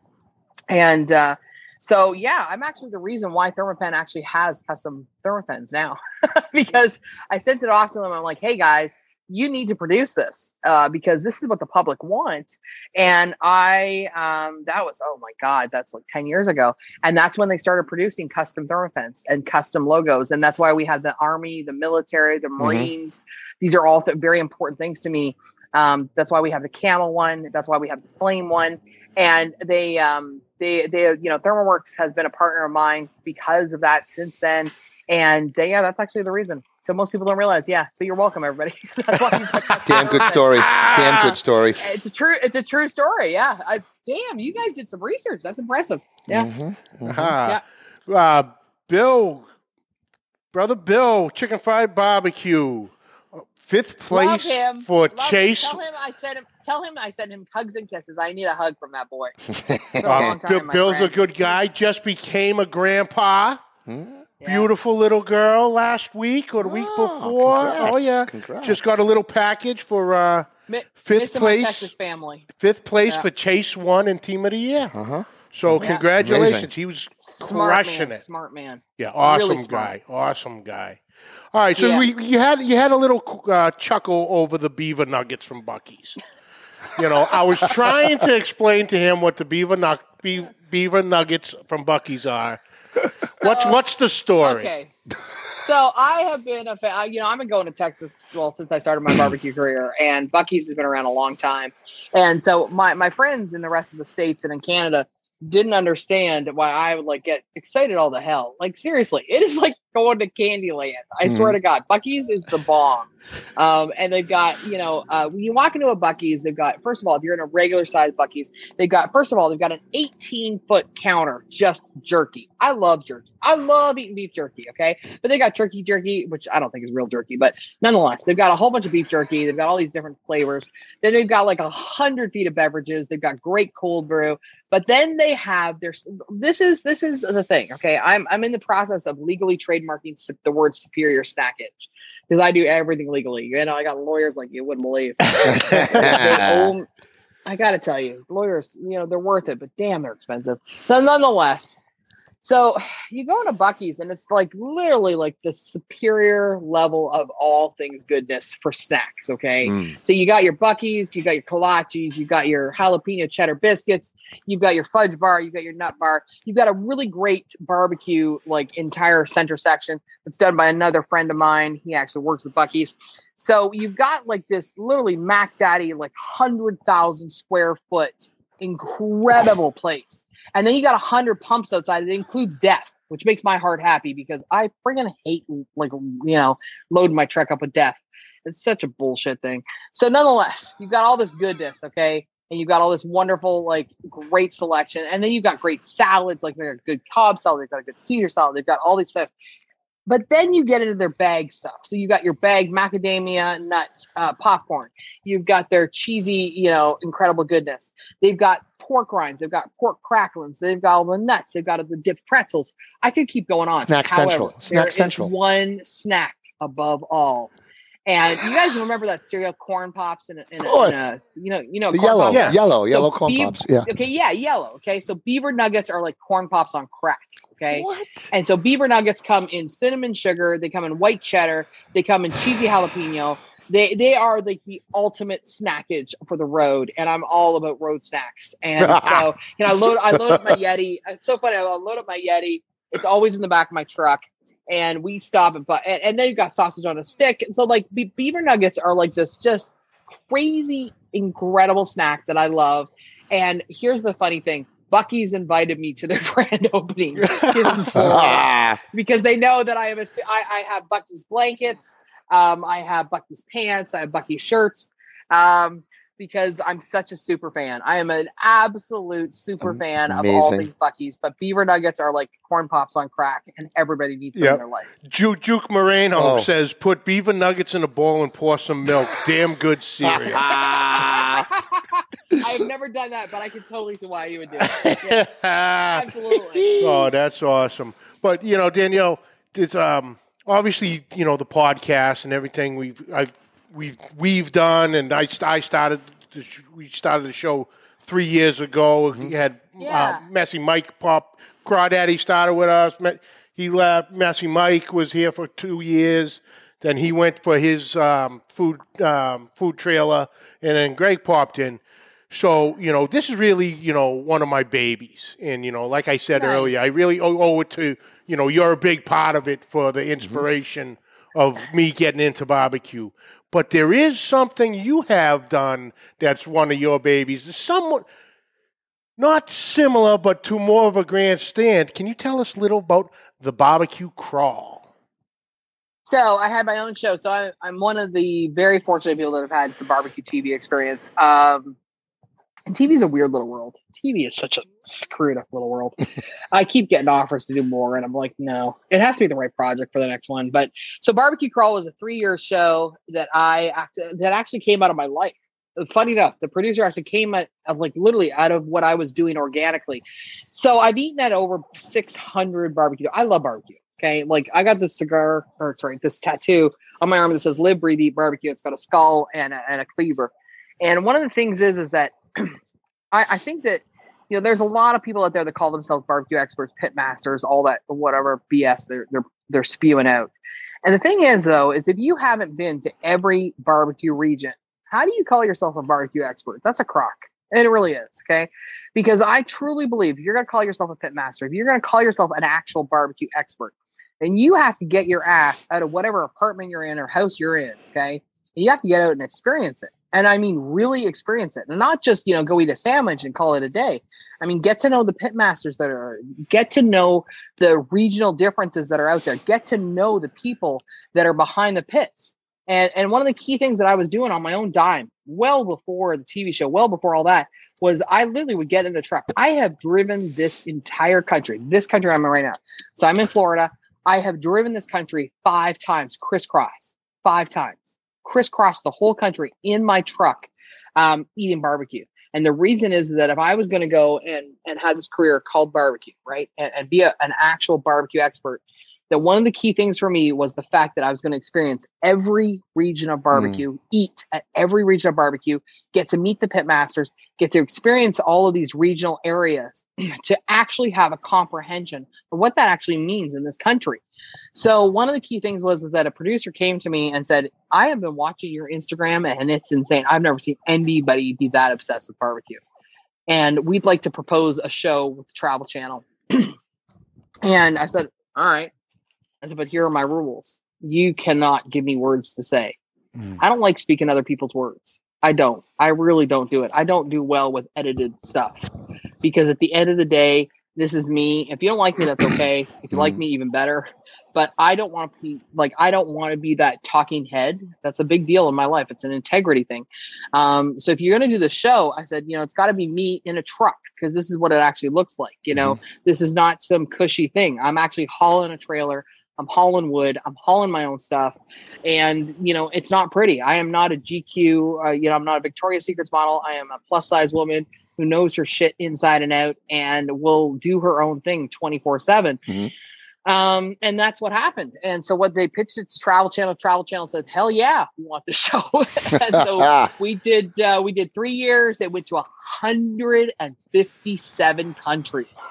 F: And uh, so yeah, I'm actually the reason why Thermapen actually has custom Thermapens now because I sent it off to them. I'm like, hey guys, you need to produce this uh, because this is what the public wants. And I, um, that was, oh my God, that's like 10 years ago. And that's when they started producing custom Thermapens and custom logos. And that's why we had the Army, the military, the Marines. These are all th- very important things to me. Um, that's why we have the camel one. That's why we have the flame one. And they, um, they, they, you know, ThermoWorks has been a partner of mine because of that since then. And they, yeah, that's actually the reason. So most people don't realize. Yeah. So you're welcome, everybody. that's why you've
D: Damn good
F: Thermapens.
D: story. Damn good story.
F: It's a true. It's a true story. Yeah. I, damn, you guys did some research. That's impressive. Yeah.
D: Mhm.
C: Ah. Uh, Bill, brother Bill, chicken fried barbecue, uh, fifth place
F: Love him.
C: for
F: Love him.
C: Chase.
F: Tell him I sent him. Tell him I sent him hugs and kisses. I need a hug from that boy. It's been a
C: Uh,
F: time,
C: Bill-
F: my
C: Bill's a good guy. Just became a grandpa.
D: Hmm?
F: Yeah.
C: Beautiful little girl last week or the week
D: Oh,
C: before.
D: congrats,
C: Oh yeah,
D: congrats.
C: just got a little package for uh,
F: Mi-
C: fifth
F: missing
C: place.
F: Texas family.
C: fifth place
F: Yeah.
C: for Chase one and team of the year.
D: Uh-huh.
C: So
F: Yeah.
C: congratulations,
D: Amazing.
C: he was
F: Smart
C: crushing
F: man.
C: it.
F: Smart man.
C: Yeah, awesome
F: Really
C: guy, awesome guy. All right, so
F: Yeah.
C: we you had you had a little uh, chuckle over the beaver nuggets from Buc-ee's. You know, I was trying to explain to him what the beaver nug- be- beaver nuggets from Buc-ee's are. What's uh, what's the story?
F: Okay. So I have been a fan. You know, I've been going to Texas well since I started my barbecue career, and Buc-ee's has been around a long time. And so my my friends in the rest of the states and in Canada didn't understand why I would like get excited all the hell. Like seriously, it is like going to Candyland. I swear to God, Buc-ee's is the bomb. Um, and they've got, you know, uh, when you walk into a Buc-ee's, they've got, first of all, if you're in a regular size Buc-ee's, they've got, first of all, they've got an 18 foot counter, just jerky. I love jerky. I love eating beef jerky. Okay. But they got turkey jerky, which I don't think is real jerky, but nonetheless, they've got a whole bunch of beef jerky. They've got all these different flavors. Then they've got like a hundred feet of beverages. They've got great cold brew. But then they have their this is this is the thing. Okay, I'm I'm in the process of legally trademarking the word superior snackage because I do everything legally. You know, I got lawyers like you wouldn't believe. Own- I got to tell you, lawyers, you know, they're worth it, but damn, they're expensive. So nonetheless, So you go into Buc-ee's and it's like literally like the superior level of all things goodness for snacks. Okay.
D: Mm.
F: So you got your Buc-ee's, you got your kolaches, you got your jalapeno cheddar biscuits, you've got your fudge bar, you've got your nut bar, you've got a really great barbecue, like entire center section that's done by another friend of mine. He actually works with Buc-ee's. So you've got like this literally Mac Daddy, like hundred thousand square foot, incredible place. And then you got a hundred pumps outside. It includes death, which makes my heart happy because I friggin' hate like you know loading my truck up with death. It's such a bullshit thing. So nonetheless, you've got all this goodness, okay? And you've got all this wonderful, like great selection. And then you've got great salads, like they've got good Cobb salad, they've got a good Caesar salad, they've got all these stuff. But then you get into their bag stuff. So you got your bag macadamia nut uh, popcorn. You've got their cheesy, you know, incredible goodness. They've got pork rinds. They've got pork cracklings. They've got all the nuts. They've got the dipped pretzels. I could keep going on.
D: Snack
F: However,
D: Central. Snack Central.
F: One snack above all. And you guys remember that cereal corn pops and in, a, in a, you know, you know,
D: yellow,
F: pops?
C: Yeah.
D: yellow,
F: So
D: yellow corn pops. Yeah.
F: Okay, yeah, yellow. Okay, so beaver nuggets are like corn pops on crack. Okay,
D: What?
F: and so beaver nuggets come in cinnamon sugar. They come in white cheddar. They come in cheesy jalapeno. They they are like the ultimate snackage for the road, and I'm all about road snacks. And so you know, I load I load up my Yeti. It's so funny. I load up my Yeti. It's always in the back of my truck, and we stop at but and, and then you've got sausage on a stick. And so like be- beaver nuggets are like this just crazy incredible snack that I love. And here's the funny thing. Buc-ee's invited me to their grand opening because they know that I am a, I, I have Buc-ee's blankets, um, I have Buc-ee's pants, I have Buc-ee's shirts, um, because I'm such a super fan. I am an absolute super fan of all
D: Amazing.
F: things Buc-ee's, but beaver nuggets are like corn pops on crack, and everybody needs them
C: Yep.
F: in their life.
C: Ju- Juke Moreno
D: Oh.
C: says, "Put beaver nuggets in a bowl and pour some milk. Damn good cereal."
F: I've never done that, but I can totally see why you would do it. Yeah, absolutely.
C: oh, that's awesome. But you know, Danielle, it's um obviously you know the podcast and everything we've I, we've we've done, and I I started the we started the show three years ago. We had
F: Yeah.
C: uh, Messy Mike pop Crawdaddy started with us. He left. Messy Mike was here for two years. Then he went for his um, food um, food trailer, and then Greg popped in. So you know, this is really you know one of my babies, and you know, like I said
F: Nice.
C: earlier, I really owe, owe it to you know you're a big part of it for the inspiration of me getting into barbecue. But there is something you have done that's one of your babies. It's somewhat not similar, but to more of a grandstand. Can you tell us a little about the barbecue crawl?
F: So I had my own show. So I, I'm one of the very fortunate people that have had some barbecue TV experience. Um, and TV is a weird little world. TV is such a screwed up little world. I keep getting offers to do more, and I'm like, no, it has to be the right project for the next one. But so Barbecue Crawl was a three year show that I act- that actually came out of my life. Funny enough, the producer actually came at, at like literally out of what I was doing organically. So I've eaten at over 600 barbecue. I love barbecue. Okay, like I got this cigar, or sorry, this tattoo on my arm that says "Live, Breathe, Eat Barbecue." It's got a skull and a, and a cleaver. And one of the things is, is that I, I think that you know there's a lot of people out there that call themselves barbecue experts, pit masters, all that whatever BS they're they're they're spewing out. And the thing is, though, is if you haven't been to every barbecue region, how do you call yourself a barbecue expert? That's a crock. And it really is, okay? Because I truly believe if you're going to call yourself a pit master, if you're going to call yourself an actual barbecue expert, then you have to get your ass out of whatever apartment you're in or house you're in, okay? And you have to get out and experience it. And I mean, really experience it. And not just, you know, go eat a sandwich and call it a day. I mean, get to know the pit masters that are, get to know the regional differences that are out there, get to know the people that are behind the pits. And, and one of the key things that I was doing on my own dime, well before the TV show, well before all that, was I literally would get in the truck. I have driven this entire country, this country I'm in right now. So I'm in Florida. I have driven this country five times, crisscross, five times, crisscross the whole country in my truck, um, eating barbecue. And the reason is that if I was going to go and and have this career called barbecue, right, and, and be a, an actual barbecue expert, that one of the key things for me was the fact that I was going to experience every region of hmm. barbecue, eat at every region of barbecue, get to meet the pit masters, get to experience all of these regional areas to actually have a comprehension of what that actually means in this country. So one of the key things was is that a producer came to me and said, "I have been watching your Instagram and it's insane. I've never seen anybody be that obsessed with barbecue." And we'd like to propose a show with the Travel Channel. and I said, "All right." I said, "But here are my rules. You cannot give me words to say.
D: Mm.
F: I don't like speaking other people's words. I don't. I really don't do it. I don't do well with edited stuff because at the end of the day, this is me. If you don't like me, that's okay. If you like me, even better. But I don't want to be like I don't want to be that talking head. That's a big deal in my life. It's an integrity thing. Um, so if you're going to do the show, I said, you know, it's got to be me in a truck because this is what it actually looks like. You know, this is not some cushy thing. I'm actually hauling a trailer. I'm hauling wood. I'm hauling my own stuff, and you know it's not pretty. I am not a GQ. Uh, you know, I'm not a Victoria's Secrets model. I am a plus size woman who knows her shit inside and out and will do her own thing 24 seven.
D: Mhm.
F: Um, and that's what happened. And so what they pitched it to Travel Channel. Travel Channel said, "Hell yeah, we want the show." and so we did. Uh, we did three years. It went to 157 countries.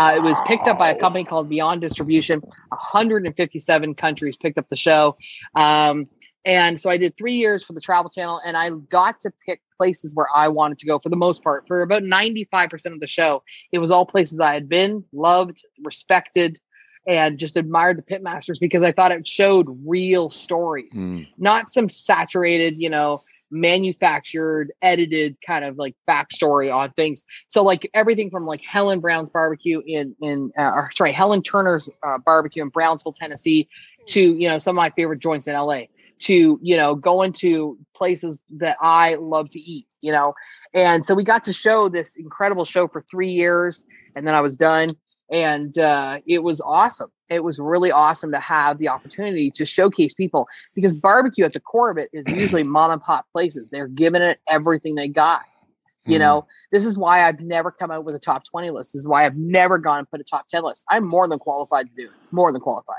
F: Uh, it was picked up by a company called Beyond Distribution. 157 countries picked up the show. Um, and so I did three years for the Travel Channel, and I got to pick places where I wanted to go for the most part. For about 95% of the show, it was all places I had been, loved, respected, and just admired the pitmasters because I thought it showed real stories,
D: Mm.
F: not some saturated, you know, manufactured, edited kind of like backstory on things. So like everything from like Helen Brown's barbecue in in uh, or sorry Helen Turner's uh, barbecue in Brownsville, Tennessee, to you know some of my favorite joints in LA. To you know going to places that I love to eat. You know, and so we got to show this incredible show for three years, and then I was done and uh, it was awesome. It was really awesome to have the opportunity to showcase people because barbecue at the core of it is usually mom and pop places. They're giving it everything they got. You
D: Mhm.
F: know, this is why I've never come out with a top 20 list. This is why I've never gone and put a top 10 list. I'm more than qualified to do it, more than qualified.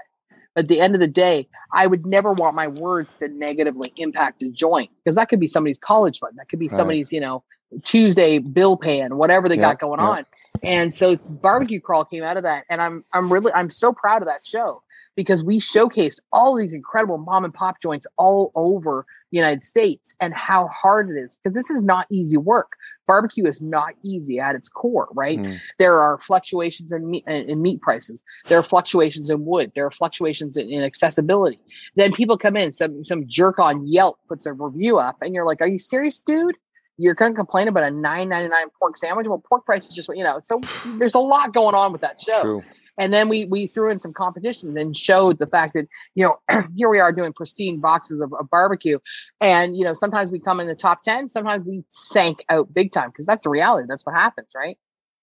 F: But at the end of the day, I would never want my words to negatively impact a joint because that could be somebody's college fund. That could be
D: Right.
F: somebody's, you know, Tuesday bill paying, whatever they
D: Yeah,
F: got going
D: yeah.
F: on. And so barbecue crawl came out of that. And I'm I'm really I'm so proud of that show because we showcased all these incredible mom and pop joints all over the United States and how hard it is because this is not easy work. Barbecue is not easy at its core, right?
D: Mm.
F: There are fluctuations in meat, in meat prices. There are fluctuations in wood. There are fluctuations in, in accessibility. Then people come in, some some jerk on Yelp puts a review up, and you're like, "Are you serious, dude?" You're going to complain about a nine ninety nine pork sandwich? Well, pork prices just what you know. So there's a lot going on with that show.
D: True.
F: And then we we threw in some competitions and showed the fact that you know here we are doing pristine boxes of, of barbecue, and you know sometimes we come in the top ten, sometimes we sank out big time because that's the reality. That's what happens, right?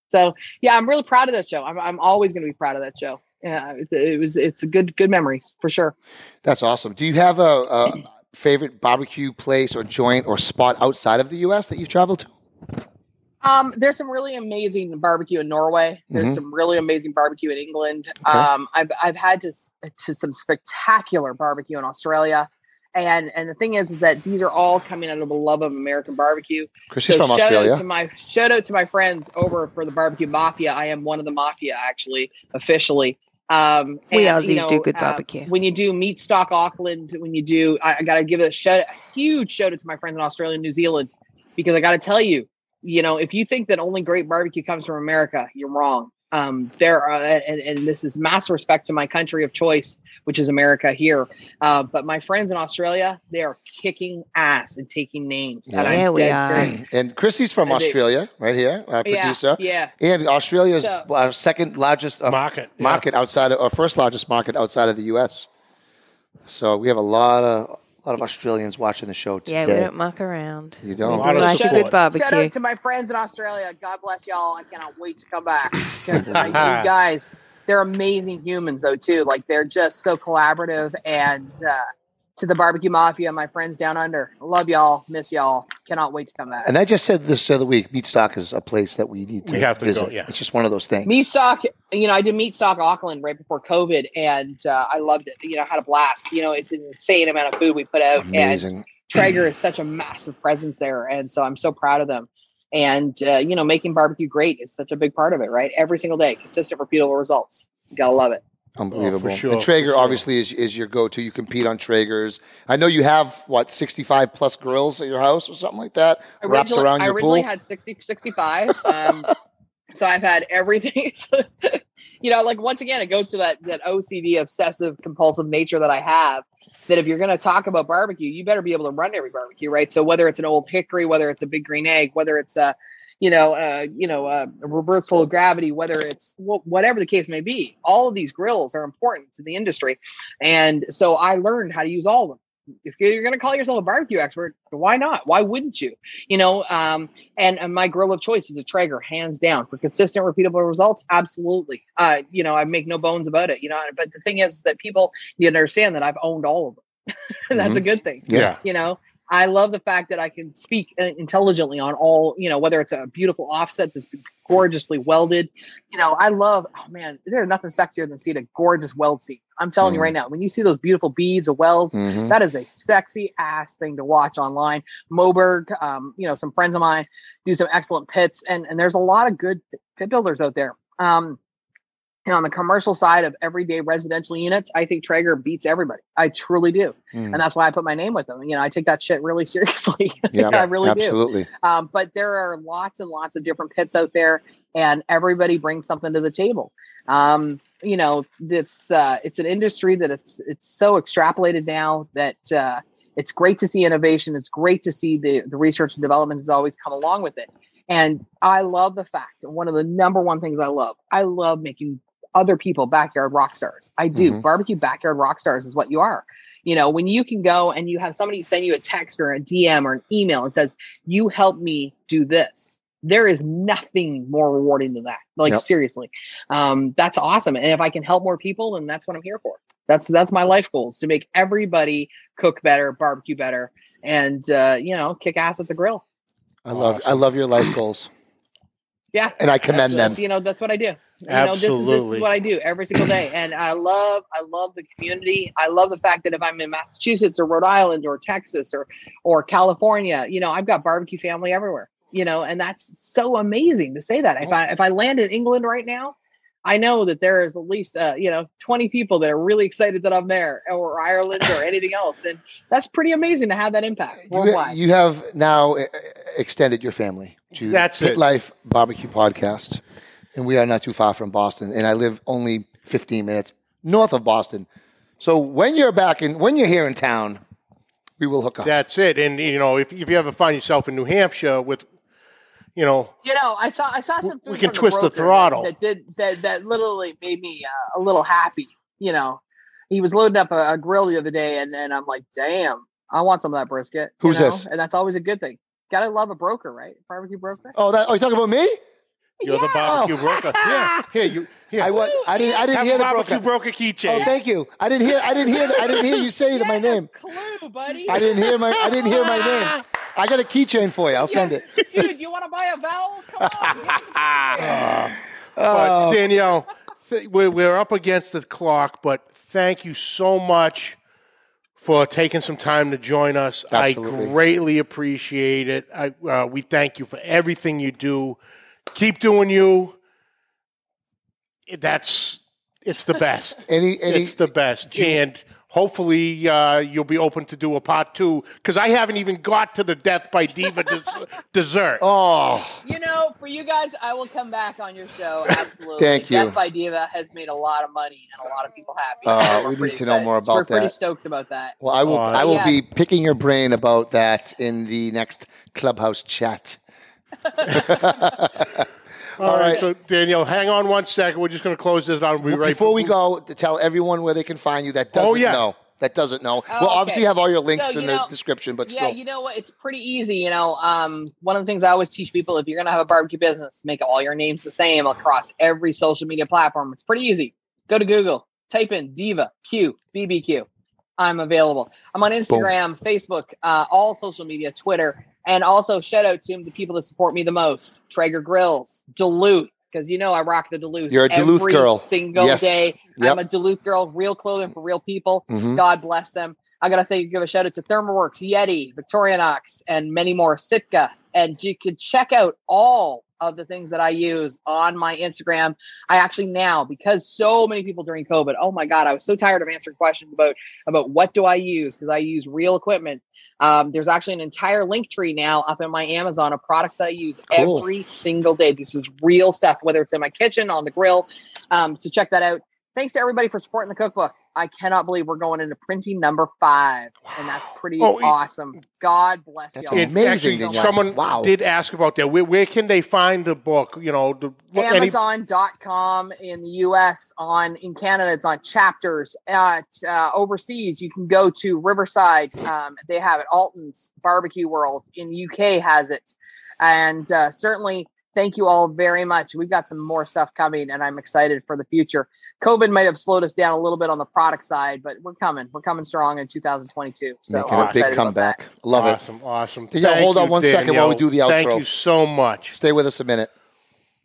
F: So yeah, I'm really proud of that show. I'm I'm always going to be proud of that show. Yeah, it, it was it's a good good memories for sure.
D: That's awesome. Do you have a, a favorite barbecue place or joint or spot outside of the U.S. that you've traveled to?
F: Um, there's some really amazing barbecue in Norway. There's
D: Mhm.
F: some really amazing barbecue in England.
D: Okay.
F: Um, I've I've had to to some spectacular barbecue in Australia, and and the thing is, is that these are all coming out of a love of American barbecue. So
D: from
F: shout
D: Australia.
F: out to my shout out to my friends over for the barbecue mafia. I am one of the mafia actually officially. Um,
E: We
F: and, you
E: Aussies do
F: know,
E: good
F: uh,
E: barbecue.
F: when you do Meat Stock Auckland, when you do, I, I got to give a shout, a huge shout out to my friends in Australia and New Zealand because I got to tell you, you know, if you think that only great barbecue comes from America, you're wrong. Um, there are, and, and this is mass respect to my country of choice, which is America here. Uh, but my friends in Australia, they are kicking ass and taking names. and I'm
E: Yeah, we are.
F: serious.
D: and Chrissy's from
F: And they-
D: Australia, right here, our producer.
F: yeah.
D: And Australia's
F: So-
D: our second largest uh,
C: Market, yeah.
D: market outside of, our first largest market outside of the U.S. So we have a lot of a lot of Australians watching the show today.
E: Yeah,
D: today.
E: we don't muck around.
D: You don't.
C: A
E: do
C: lot of
E: like a
C: support.
E: good
F: Shout out to my friends in Australia. God bless y'all. I cannot wait to come back. you guys, they're amazing humans, though, too. Like, they're just so collaborative. And uh, to the barbecue mafia, my friends down under, love y'all, miss y'all. Cannot wait to come back.
D: And I just said this the other week. Meat Stock is a place that we need to
C: We have to
D: visit.
C: go, yeah.
D: It's just one of those things.
F: Meat stock, you know, I did meat stock Auckland right before COVID, and uh, I loved it. You know, I had a blast. You know, it's an insane amount of food we put out, and
D: Amazing.
F: Traeger is such a massive presence there, and so I'm so proud of them. And uh, you know, making barbecue great is such a big part of it, right? Every single day, consistent, repeatable results. You gotta love it.
D: Unbelievable.
C: Oh, sure,
D: and Traeger
C: sure.
D: obviously is, is your go-to. You compete on Traegers. I know you have what 65 plus grills at your house or something like that wrapped
F: Originally,
D: around
F: I
D: your
F: originally
D: pool.
F: had 60, 65. Um, so I've had everything. So, you know, like once again, it goes to that that OCD, obsessive compulsive nature that I have. That if you're going to talk about barbecue, you better be able to run every barbecue, right? So whether it's an old hickory, whether it's a big green egg, whether it's a you know, uh, you know, uh, a reversal of gravity, whether it's wh- whatever the case may be, all of these grills are important to the industry, and so I learned how to use all of them. If you're going to call yourself a barbecue expert, why not? Why wouldn't you? You know, um, and, and my grill of choice is a Traeger, hands down, for consistent, repeatable results. Absolutely, uh, you know, I make no bones about it. You know, but the thing is that people you understand that I've owned all of them, and that's a good thing
C: Yeah.
F: you know i love the fact that i can speak uh, intelligently on all you know whether it's a beautiful offset that's gorgeously welded you know i love oh man there's nothing sexier than seeing a gorgeous weld seam i'm telling you
D: Mhm.
F: right now when you see those beautiful beads of welds
D: Mhm.
F: that is a sexy ass thing to watch online moberg um, you know some friends of mine do some excellent pits and and there's a lot of good pit builders out there um know, on the commercial side of everyday residential units, I think Traeger beats everybody. I truly do
D: Mm.
F: and that's why I put my name with them. You know, I take that shit really seriously.
D: Yeah,
F: I really do.
D: absolutely.
F: Um, but there are lots and lots of different pits out there, and everybody brings something to the table. Um, you know, it's uh, it's an industry that it's it's so extrapolated now that uh, it's great to see innovation. It's great to see the the research and development has always come along with it. And I love the fact, and one of the number one things I love, I love making other people backyard rock stars. I do.
D: Mhm.
F: Barbecue backyard rock stars is what you are. You know, when you can go and you have somebody send you a text or a DM or an email and says, You help me do this. There is nothing more rewarding than that. Like
D: Yep.
F: seriously. Um, that's awesome. And if I can help more people, then that's what I'm here for. That's that's my life goals to make everybody cook better, barbecue better, and uh, you know, kick ass at the grill.
D: I love I love your life goals,
F: Yeah.
D: and I commend
F: that's,
D: them.
F: that's, you know, that's what I do. You know, this is, this is what I do every single day. And I love, I love the community. I love the fact that if I'm in Massachusetts or Rhode Island or Texas or, or California, you know, I've got barbecue family everywhere, you know, and that's so amazing to say that. If I, if I land in England right now, I know that there is at least, uh, you know, 20 people that are really excited that I'm there or Ireland or anything else. And that's pretty amazing to have that impact
D: You,
F: worldwide.
D: you have now uh, extended your family to
C: That's
D: Pit
C: it.
D: Life Barbecue Podcast, and we are not too far from Boston, and I live only 15 minutes north of Boston. So when you're back in, when you're here in town, we will hook up.
C: That's it. And you know, if, if you ever find yourself in New Hampshire with, you know,
F: You know, I saw I saw some.
C: We can
F: from the
C: twist the throttle.
F: That, that did that that literally made me uh, a little happy. You know, he was loading up a, a grill the other day, and and I'm like, damn, I want some of that brisket. you
D: Who's
F: know?
D: this?
F: And that's always a good thing. Gotta love a broker, right? Barbecue broker.
D: Oh, that, are you talking about me?
C: you're the
F: Yeah.
C: barbecue broker. Yeah, here you. Here,
D: I was. I didn't. I didn't
C: have
D: hear
C: a
D: the
C: barbecue
D: broker.
C: broker keychain.
D: Oh, thank you. I didn't hear. I didn't hear. I didn't hear you say my name.
F: Clue, buddy.
D: I didn't hear my. I didn't hear my name. I got a keychain for you. I'll send it.
F: Dude, you want to buy a vowel? Come on. give me.
C: But Danielle, th- we're, we're up against the clock, but thank you so much for taking some time to join us.
D: Absolutely.
C: I greatly appreciate it. I, uh, we thank you for everything you do. Keep doing you. That's it's the best.
D: Any. Any.
C: it's the best, and hopefully uh, you'll be open to do a part two because I haven't even got to the death by diva des- dessert.
D: oh,
F: You know, for you guys, I will come back on your show. Absolutely.
D: Thank you.
F: Death by Diva has made a lot of money and a lot of people happy.
D: Uh,
F: We're
D: need
F: pretty
D: to know
F: excited.
D: more about that.
F: We're pretty stoked about that.
D: well, I will.
C: Oh,
D: I will
F: yeah.
D: be picking your brain about that in the next clubhouse chat.
C: All right,
D: right.
C: so Daniel, hang on one second. We're just going to close this out. We'll be right
D: Before we go, to tell everyone where they can find you that doesn't
C: Oh, yeah.
D: know. That doesn't know.
F: Oh,
D: we'll obviously
F: okay.
D: have all your links
F: So,
D: in
F: you
D: the
F: know-
D: description, but
F: yeah,
D: still.
F: you know what? It's pretty easy. You know, um, one of the things I always teach people if you're going to have a barbecue business, make all your names the same across every social media platform. It's pretty easy. Go to Google, type in Diva Q BBQ. I'm available. I'm on Instagram, Facebook, uh, all social media, Twitter, and also shout out to the people that support me the most: Traeger Grills, Duluth, because you know I rock the Duluth.
D: You're a Duluth
F: every
D: girl.
F: Single
D: Yes.
F: day,
D: Yep.
F: I'm a Duluth girl. Real clothing for real people.
D: Mhm.
F: God bless them. I gotta thank, give a shout out to ThermoWorks, Yeti, Victorinox, and many more. Sitka, and you can check out all of the things that I use on my Instagram. I actually now because so many people during COVID. Oh my God, I was so tired of answering questions about about what do I use because I use real equipment. Um, there's actually an entire link tree now up in my Amazon of products that I use
D: Cool.
F: every single day. This is real stuff, whether it's in my kitchen, on the grill. Um, so check that out. Thanks to everybody for supporting the cookbook. I cannot believe we're going into printing number five, and that's pretty
C: Oh, it-
F: awesame. God bless
D: That's
F: y'all.
C: It-
D: Amazing,
C: actually, someone
D: Wow.
C: did ask about that. Where, where can they find the book? You know, the, what- any-
F: Amazon.com in the US on in Canada it's on chapters at uh, overseas you can go to Riverside um, they have it Alton's Barbecue World in UK has it and uh, certainly thank you all very much we've got some more stuff coming and I'm excited for the future COVID might have slowed us down a little bit on the product side but we're coming we're coming strong in 2022 so
D: Making
F: I'm
D: a big
F: excited about that.
D: comeback. Love it.
C: awesome, awesome.
D: Danielle,
C: Thank
D: hold on
C: you,
D: one second while we do the outro.
C: Thank you so much.
D: Stay with us a minute.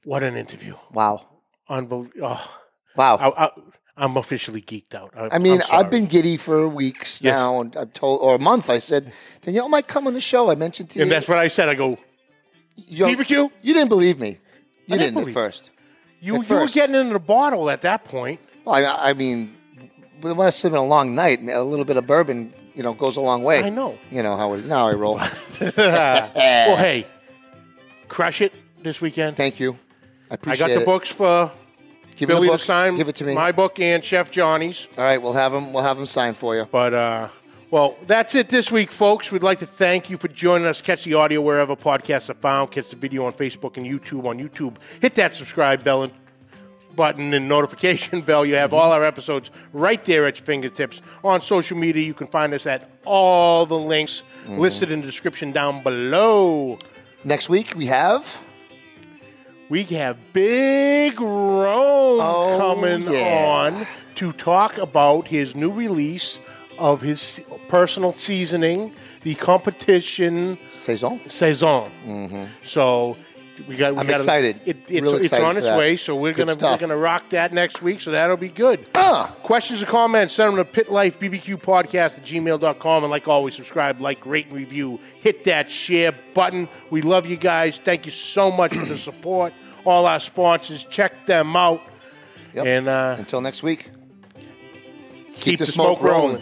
C: What an interview!
D: Wow.
C: Unbelievable. Oh,
D: Wow.
C: I, I, I'm officially geeked out. I,
D: I mean,
C: I'm sorry.
D: I've been giddy for weeks
C: Yes.
D: now, and I've told, or a month. I said Danielle might come on the show. I mentioned to you.
C: and that's what I said. I go,
D: you,
C: PVQ?
D: you didn't believe me. You
C: I didn't
D: didn't at first.
C: you,
D: At
C: you were getting into the bottle at that point.
D: Well, I, I mean, when it's been a long night, and a little bit of bourbon, you know, goes a long way.
C: I know.
D: You know how it, now I roll.
C: well, hey, crush it this weekend.
D: Thank you. I appreciate it.
C: I got the
D: it.
C: books for
D: Give
C: Billy
D: the
C: to sign.
D: Give it to me.
C: My book and Chef Johnny's.
D: All right, we'll have them. We'll have them signed for you.
C: But uh, well, that's it this week, folks. We'd like to thank you for joining us. Catch the audio wherever podcasts are found. Catch the video on Facebook and YouTube. On YouTube, hit that subscribe bell and button and notification bell. You have all our episodes right there at your fingertips. On social media, you can find us at all the links
D: Mm-hmm.
C: listed in the description down below.
D: Next week we have.
C: We have Big Rome
D: Oh,
C: coming
D: yeah.
C: on to talk about his new release of his personal seasoning, the competition
D: Saison.
C: saison. So we got. We
D: Mm-hmm. I'm
C: got
D: excited.
C: It, it's,
D: Real
C: it's
D: excited
C: on its way. So we're
D: Good
C: gonna
D: stuff.
C: we're gonna rock that next week. So that'll be good.
D: Ah.
C: Questions or comments, send them to Pit Life BBQ Podcast at gmail.com. And like always, subscribe, like, rate, and review. Hit that share button. We love you guys. Thank you so much for the support. All our sponsors, check them out.
D: Yep.
C: And uh,
D: Until next week.
C: keep, the, smoke, rolling.